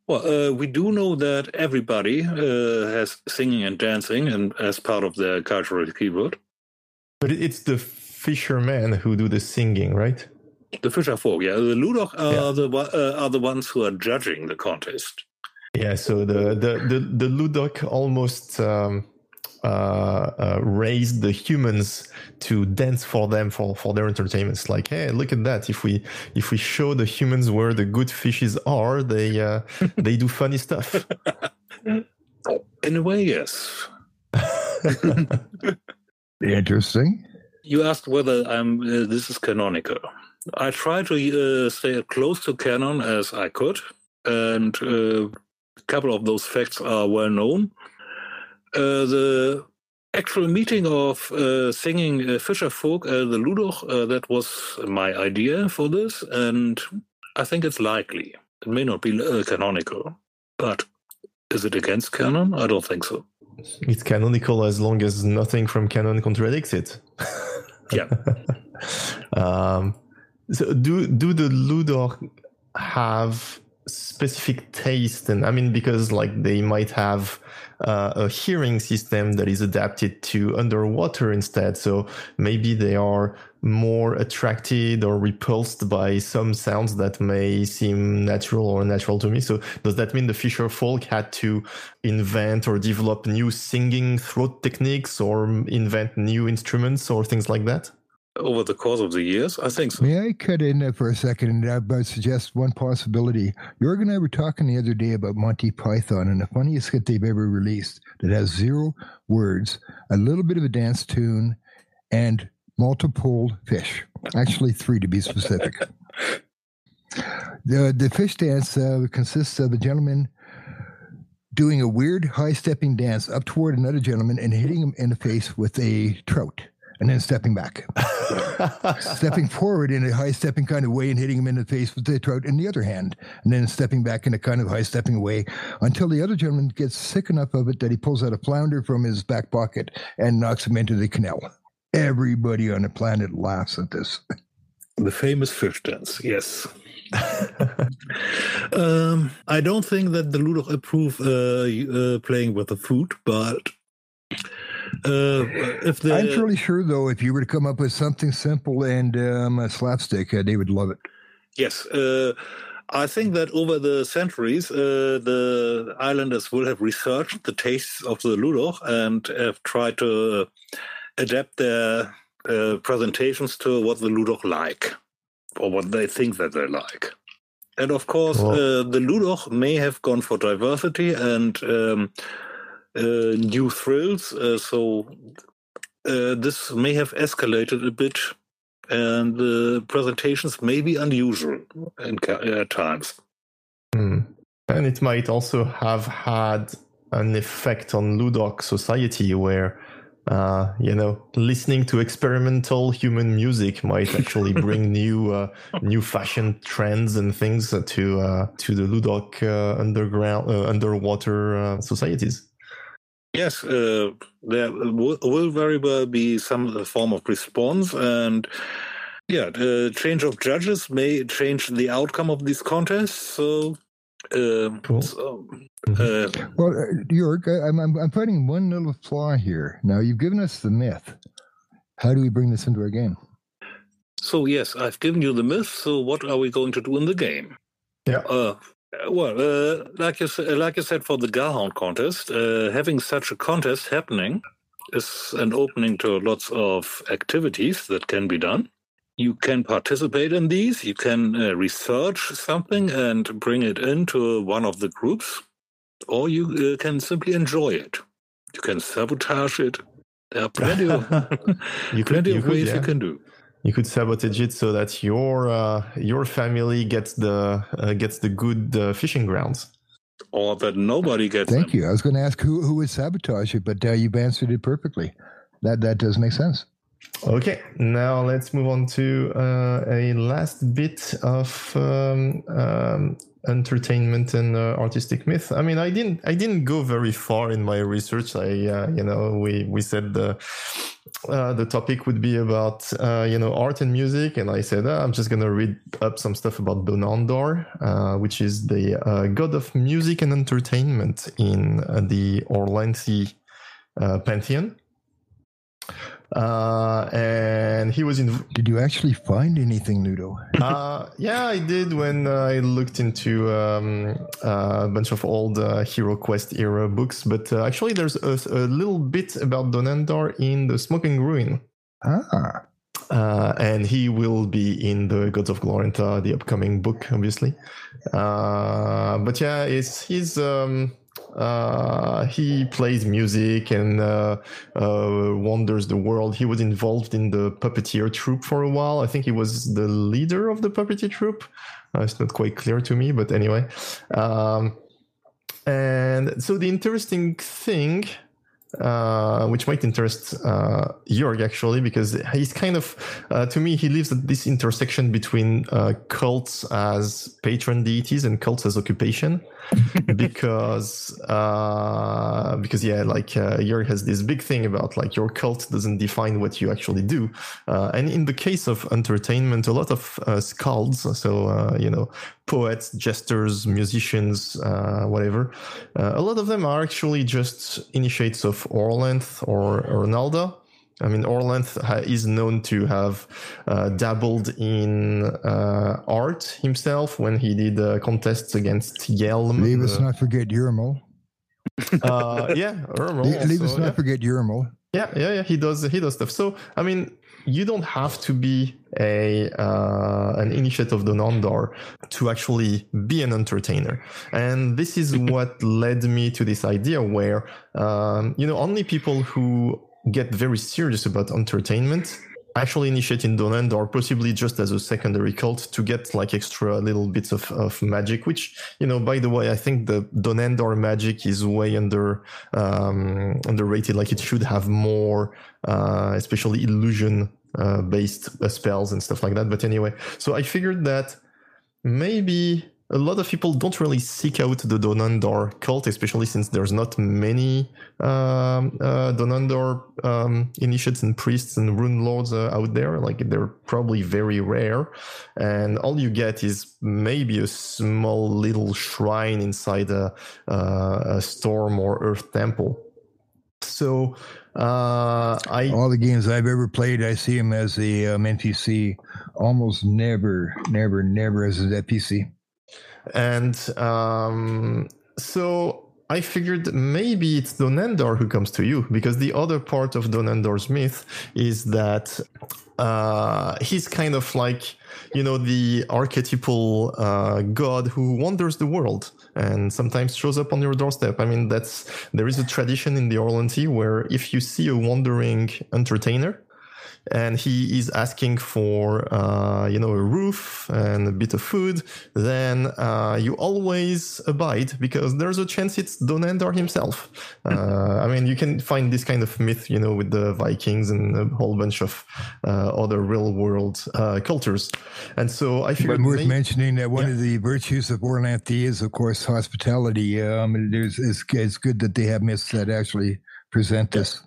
Well, uh, we do know that everybody uh, has singing and dancing and as part of their cultural keyboard. But it's the fishermen who do the singing, right? The fisher folk, yeah. The Ludoch are the uh, are the ones who are judging the contest. Yeah, so the the the, the Ludoch almost um, uh, uh, raised the humans to dance for them for, for their entertainment. It's like, hey, look at that! If we if we show the humans where the good fishes are, they uh, they do funny stuff. In a way, yes. Interesting. You asked whether I'm. Uh, this is canonical. I try to uh, stay as close to canon as I could, and uh, a couple of those facts are well known. Uh, the actual meeting of uh, singing uh, Fisher folk, uh, the Ludoch, uh, that was my idea for this, and I think it's likely. It may not be uh, canonical, but is it against canon? I don't think so. It's canonical as long as nothing from canon contradicts it. Yeah. um, so do do the Ludoch have specific taste? And I mean, because like they might have uh, a hearing system that is adapted to underwater instead. So maybe they are more attracted or repulsed by some sounds that may seem natural or unnatural to me. So does that mean the fisher folk had to invent or develop new singing throat techniques or invent new instruments or things like that? Over the course of the years, I think so. May I cut in there for a second and I suggest one possibility? Jörg and I were talking the other day about Monty Python and the funniest skit they've ever released that has zero words, a little bit of a dance tune, and multiple fish. Actually, three to be specific. the the fish dance uh, consists of a gentleman doing a weird high stepping dance up toward another gentleman and hitting him in the face with a trout and then stepping back. stepping forward in a high stepping kind of way and hitting him in the face with the trout in the other hand, and then stepping back in a kind of high stepping way until the other gentleman gets sick enough of it that he pulls out a flounder from his back pocket and knocks him into the canal. Everybody on the planet laughs at this. The famous fish dance, yes. um, I don't think that the Ludoch approve uh, uh, playing with the food, but uh, if the I'm fairly sure, though, if you were to come up with something simple and um, a slapstick, uh, they would love it. Yes, uh, I think that over the centuries, uh, the islanders will have researched the tastes of the Ludoch and have tried to adapt their uh, presentations to what the Ludoch like or what they think that they like. And of course, Cool. uh, the Ludoch may have gone for diversity and um, uh, new thrills. Uh, so uh, this may have escalated a bit, and the presentations may be unusual at times. Hmm. And it might also have had an effect on Ludoch society where, uh, you know, listening to experimental human music might actually bring new, uh, new fashion trends and things uh, to uh, to the Ludoch uh, underground, uh, underwater uh, societies. Yes, uh, there will, will very well be some form of response, and yeah, the change of judges may change the outcome of this contest. So, uh, so uh, Well, uh, Jörg, I- I'm, I'm, I'm finding one little flaw here. Now, you've given us the myth. How do we bring this into our game? So yes, I've given you the myth. So what are we going to do in the game? Yeah. Uh, well, uh, like you said, like I said for the Garhound contest, uh, having such a contest happening is an opening to lots of activities that can be done. You can participate in these. You can uh, research something and bring it into one of the groups, or you uh, can simply enjoy it. You can sabotage it. There are plenty of You plenty you of ways yeah. you can do. You could sabotage it so that your uh, your family gets the uh, gets the good uh, fishing grounds. or that nobody gets Thank you. I was going to ask who, who would sabotage it, but uh, you've answered it perfectly. That, that does make sense. Okay, now let's move on to uh, a last bit of um, um, entertainment and uh, artistic myth. I mean, I didn't I didn't go very far in my research. I uh, you know we we said the uh, the topic would be about uh, you know art and music, and I said "Ah, I'm just gonna read up some stuff about Donandar, uh, which is the god of music and entertainment in the Orlanthi uh, pantheon. Uh, and he was in. Did you actually find anything, Ludo? uh, yeah, I did when I looked into um, a bunch of old uh, Hero Quest era books. But uh, actually, there's a, a little bit about Donandar in the Smoking Ruin. Ah. Uh, and he will be in the Gods of Glorantha, the upcoming book, obviously. Uh, but yeah, it's he's um, uh, he plays music and uh, uh, wanders the world. He was involved in the puppeteer troupe for a while. I think he was the leader of the puppeteer troupe. Uh, it's not quite clear to me, but anyway. Um, and so the interesting thing uh, which might interest uh, Jörg actually, because he's kind of, uh, to me, he lives at this intersection between uh, cults as patron deities and cults as occupation, because uh, because yeah, like uh, Jörg has this big thing about like your cult doesn't define what you actually do, uh, and in the case of entertainment, a lot of uh, skalds, so uh, you know, poets, jesters, musicians, uh, whatever, uh, a lot of them are actually just initiates of Orlanth or Ernalda. I mean, Orlanth is known to have uh, dabbled in uh, art himself when he did uh, contests against Yelm. Leave us the- not forget Eurmal. uh, yeah, Eurmal Le- Leave us not yeah. forget Eurmal. Yeah, yeah, yeah. He does he does stuff. So I mean, you don't have to be a uh, an initiate of Donandar to actually be an entertainer, and this is what led me to this idea where um, you know only people who get very serious about entertainment actually initiate in Donandar, possibly just as a secondary cult to get like extra little bits of, of magic, which, you know, by the way, I think the Donandar magic is way under, um, underrated. Like it should have more, uh, especially illusion, uh, based uh, spells and stuff like that. But anyway, so I figured that maybe a lot of people don't really seek out the Donandar cult, especially since there's not many um, uh, Donandar um, initiates and priests and rune lords uh, out there. Like they're probably very rare, and all you get is maybe a small little shrine inside a, uh, a storm or earth temple. So uh, I All the games I've ever played, I see him as the um, NPC. Almost never, never, never as an NPC. And um, so I figured maybe it's Donandar who comes to you because the other part of Donandar's myth is that uh, he's kind of like, you know, the archetypal uh, god who wanders the world and sometimes shows up on your doorstep. I mean, that's there is a tradition in the Orlanthi where if you see a wandering entertainer, and he is asking for uh, you know a roof and a bit of food, then uh, you always abide because there's a chance it's Donandar himself. Uh, I mean, you can find this kind of myth, you know, with the Vikings and a whole bunch of uh, other real world uh, cultures. And so I But figured worth mentioning that one of the virtues of Orlanthi is, of course, hospitality. Um, there's, it's, it's good that they have myths that actually present this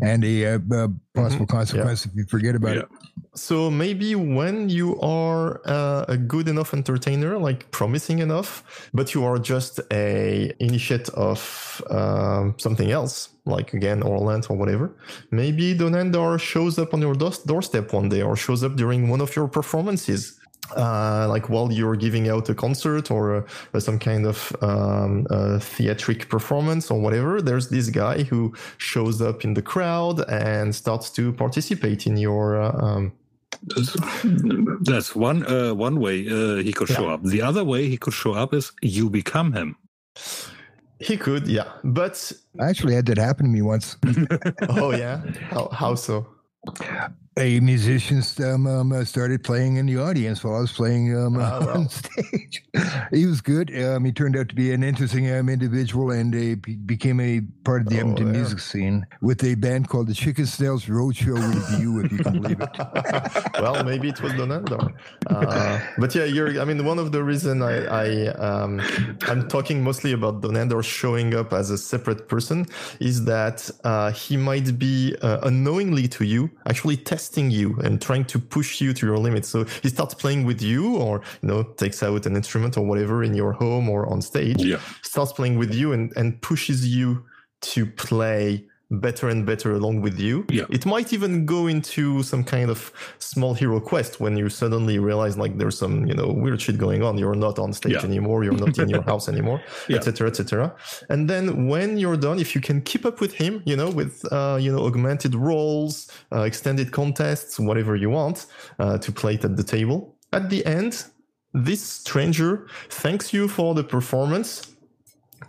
and the uh, uh, possible consequence if you forget about it. So maybe when you are uh, a good enough entertainer, like promising enough, but you are just a initiate of um, something else, like again Orlanth or whatever, maybe Donandar shows up on your doorstep one day or shows up during one of your performances. Uh, like while you're giving out a concert or uh, some kind of um, uh, theatric performance or whatever, there's this guy who shows up in the crowd and starts to participate in your uh, um, That's one uh, one way uh, he could show Yeah. up. The other way he could show up is you become him. He could, yeah. But I actually had that happen to me once. oh yeah, how, how so? A musician um, um, uh, started playing in the audience while I was playing um, Ah, well. on stage. he was good. Um, he turned out to be an interesting um, individual and uh, became a part of the Oh, Edmonton yeah. music scene with a band called the Chicken Snails Roadshow Review, if you can believe it. well, maybe it was Donandar. Uh, but yeah, you're. I mean, one of the reason I, I um, I'm talking mostly about Donandar showing up as a separate person is that uh, he might be uh, unknowingly to you actually testing you and trying to push you to your limits. So he starts playing with you, or you know, takes out an instrument or whatever in your home or on stage. Yeah. starts playing with you and and pushes you to play better and better along with you. Yeah. It might even go into some kind of small hero quest when you suddenly realize like there's some, you know, weird shit going on. You're not on stage Yeah. anymore. You're not in your house anymore, Yeah. etc., etc. And then when you're done, if you can keep up with him, you know, with, uh, you know, augmented roles, uh, extended contests, whatever you want, uh, to play it at the table. At the end, this stranger thanks you for the performance,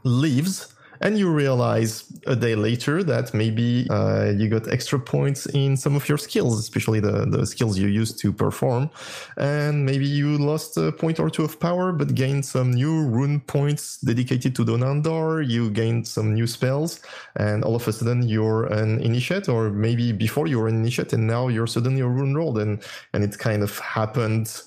leaves, and you realize a day later that maybe uh, you got extra points in some of your skills, especially the, the skills you used to perform. And maybe you lost a point or two of power, but gained some new rune points dedicated to Donandar. You gained some new spells, and all of a sudden you're an initiate, or maybe before you were an initiate, and now you're suddenly a rune lord. And, and it kind of happened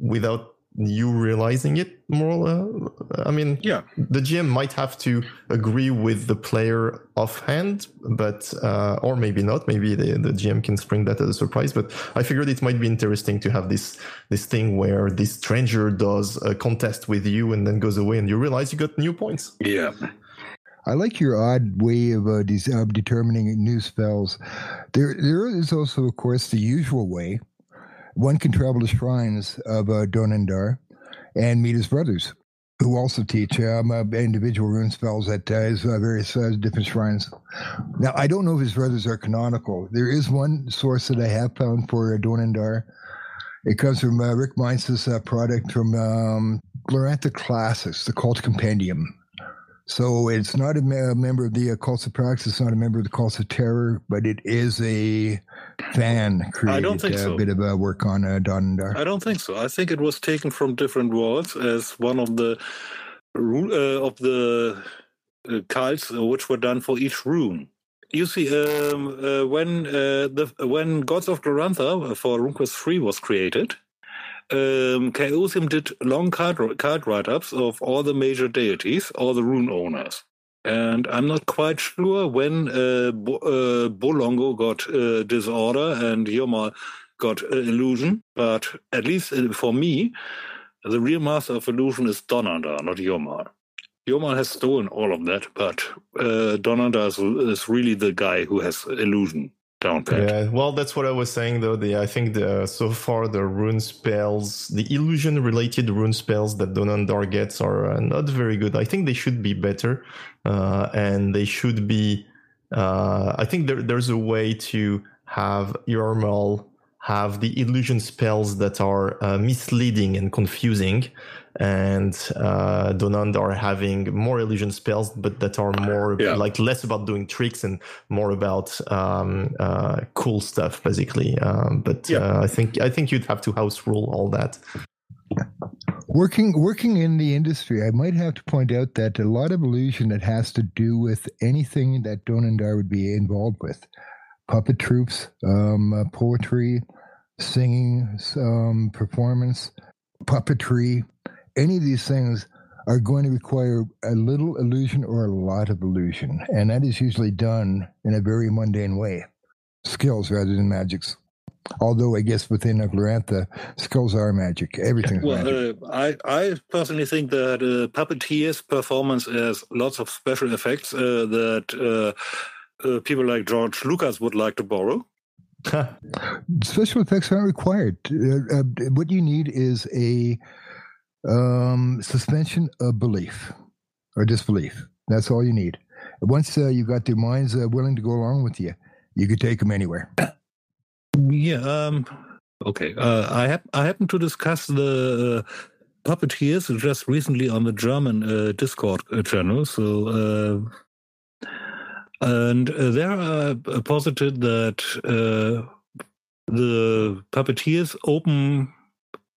without you realizing it more uh, i mean yeah the gm might have to agree with the player offhand but uh, or maybe not maybe the, the gm can spring that as a surprise but i figured it might be interesting to have this this thing where this stranger does a contest with you and then goes away and you realize you got new points yeah I like your odd way of uh, de- of determining new spells. There, there is also, of course, the usual way. One can travel to shrines of uh, Donandar and meet his brothers, who also teach um, uh, individual rune spells at uh, his uh, various uh, different shrines. Now, I don't know if his brothers are canonical. There is one source that I have found for uh, Donandar. It comes from uh, Rick Meints's uh, product from um, Glorantha Classics, the Cult Compendium. So it's not a, a member of the uh, Cults of Prax, it's not a member of the Cults of Terror, but it is a fan created don't think uh, so. bit of uh, work on uh, Donandar. I don't think so. I think it was taken from different worlds as one of the uh, of the uh, cults uh, which were done for each rune. You see, um, uh, when uh, the when Gods of Glorantha for RuneQuest 3 was created, um, Chaosium did long card, card write-ups of all the major deities, all the rune owners. And I'm not quite sure when uh, Bo- uh, Bolongo got uh, Disorder and Yoma got uh, Illusion, but at least uh, for me, the real master of illusion is Donandar, not Yoma. Yoma has stolen all of that, but uh, Donandar is, is really the guy who has illusion down pat. Yeah, well, that's what I was saying though. The I think the so far the rune spells, the illusion related rune spells that Donandar gets are uh, not very good. I think they should be better, uh, and they should be. Uh, I think there, there's a way to have Eurmal have the illusion spells that are uh, misleading and confusing, and uh, Donandar having more illusion spells, but that are more Yeah. like less about doing tricks and more about um, uh, cool stuff, basically. Um, but uh, I think I think you'd have to house rule all that. Working working in the industry, I might have to point out that a lot of illusion that has to do with anything that Donandar would be involved with, puppet troupes, um, uh, poetry, singing, um, performance, puppetry, any of these things are going to require a little illusion or a lot of illusion, and that is usually done in a very mundane way, skills rather than magics. Although I guess within a Glorantha, skills are magic. Everything's magic. Well, uh, I I personally think that uh, Puppeteer's performance has lots of special effects uh, that uh, uh, people like George Lucas would like to borrow. Special effects aren't required. Uh, uh, what you need is a um, suspension of belief or disbelief. That's all you need. Once uh, you got their minds uh, willing to go along with you, you could take them anywhere. Yeah. Um, okay. Uh, I I happened to discuss the puppeteers just recently on the German uh, Discord uh, channel. So, uh, and there I posited that uh, the puppeteers open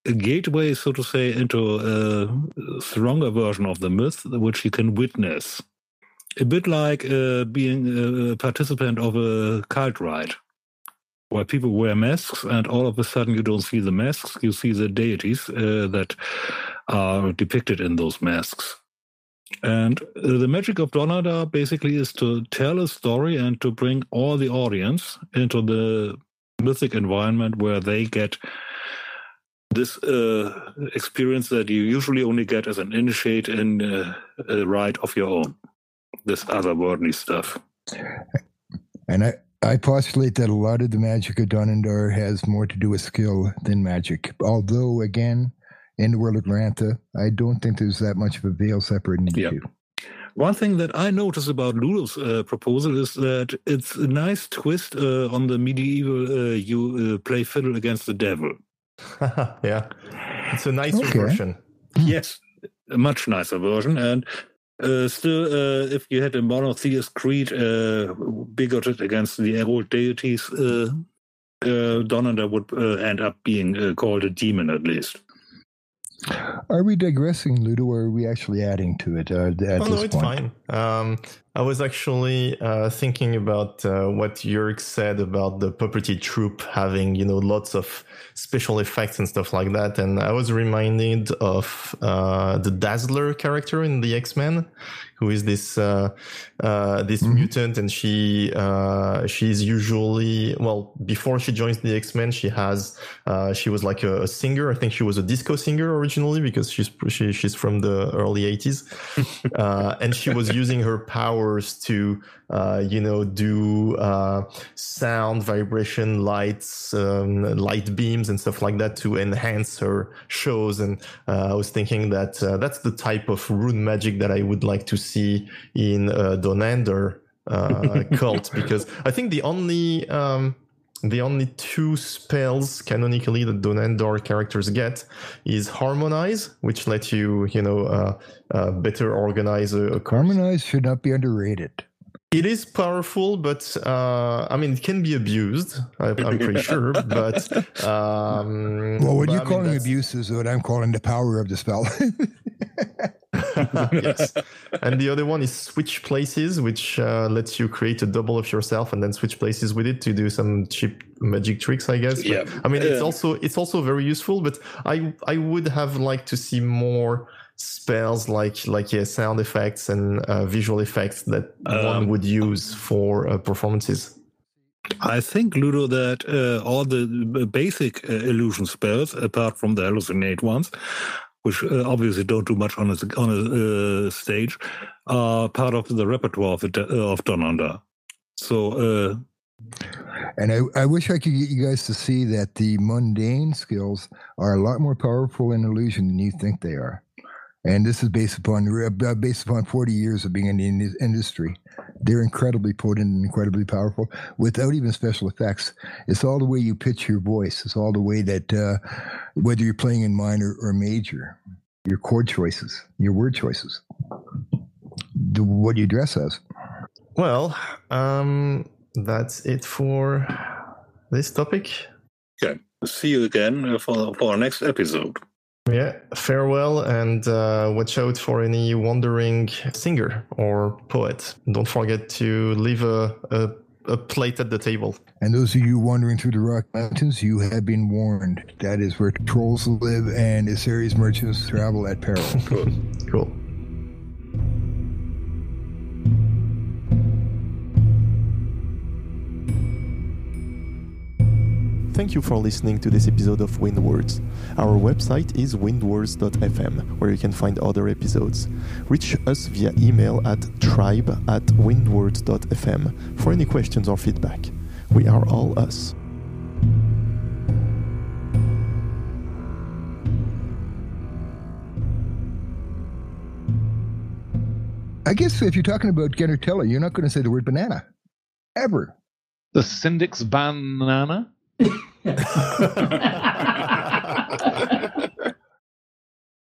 gateway, so to say, into a stronger version of the myth, which you can witness. A bit like uh, being a participant of a cult ride where people wear masks and all of a sudden you don't see the masks, you see the deities uh, that are depicted in those masks. And uh, the magic of Donandar basically is to tell a story and to bring all the audience into the mythic environment where they get this uh, experience that you usually only get as an initiate in uh, a ride of your own. This otherworldly stuff. And I, I postulate that a lot of the magic of Donandar has more to do with skill than magic. Although, again, in the world of Glorantha, I don't think there's that much of a veil separating the Yep. two. One thing that I notice about Ludo's uh, proposal is that it's a nice twist uh, on the medieval uh, you uh, play fiddle against the devil. yeah, it's a nicer Okay. version. Yes, a much nicer version. And uh, still, uh, if you had a monotheist creed uh, bigoted against the old deities, uh, uh, Donandar would uh, end up being uh, called a demon at least. Are we digressing, Ludo, or are we actually adding to it uh, at oh, this no, it's point? fine. Um, I was actually uh, thinking about uh, what Jörg said about the puppety troupe having, you know, lots of special effects and stuff like that. And I was reminded of uh, the Dazzler character in the X Men, who is this uh, uh, this mutant, and she uh, she's usually well before she joins the X Men, she has uh, she was like a, a singer. I think she was a disco singer originally because she's she, she's from the early '80s, uh, and she was using her powers to uh, you know do uh, sound, vibration, lights, um, light beams, and stuff like that to enhance her shows. And uh, I was thinking that uh, that's the type of rune magic that I would like to see in uh, Donandar uh, cult because I think the only um, the only two spells canonically that Donandar characters get is Harmonize, which lets you, you know, uh, uh, better organize a, a Harmonize should not be underrated. It is powerful, but uh, I mean, it can be abused. I, I'm pretty sure, but um, Well, what but, you're I mean, calling that's- abuse is what I'm calling the power of the spell. yes. And the other one is switch places, which uh, lets you create a double of yourself and then switch places with it to do some cheap magic tricks, I guess. But, Yeah. I mean, it's also it's also very useful, but I I would have liked to see more spells like like yeah sound effects and uh, visual effects that one would use for uh, performances. I think, Ludo, that uh, all the basic uh, illusion spells, apart from the hallucinate ones, which uh, obviously don't do much on a, on a uh, stage, are part of the repertoire of, uh, of Donandar. So, uh, And I, I wish I could get you guys to see that the mundane skills are a lot more powerful in illusion than you think they are. And this is based upon uh, based upon 40 years of being in the industry. They're incredibly potent and incredibly powerful without even special effects. It's all the way you pitch your voice. It's all the way that uh, whether you're playing in minor or major, your chord choices, your word choices, the, what you dress as. Well, um, that's it for this topic. yeah, see you again uh, for, for our next episode. Yeah, farewell and uh, watch out for any wandering singer or poet. Don't forget to leave a, a, a plate at the table. And those of you wandering through the Rock Mountains, you have been warned. That is where trolls live and Issaries merchants travel at peril. Cool. cool. Thank you for listening to this episode of Wind Words. Our website is windwords.fm, where you can find other episodes. Reach us via email at tribe at windwords.fm for any questions or feedback. We are all us. I guess if you're talking about Genertela, you're not going to say the word banana. Ever. The Syndic's banana? Yeah.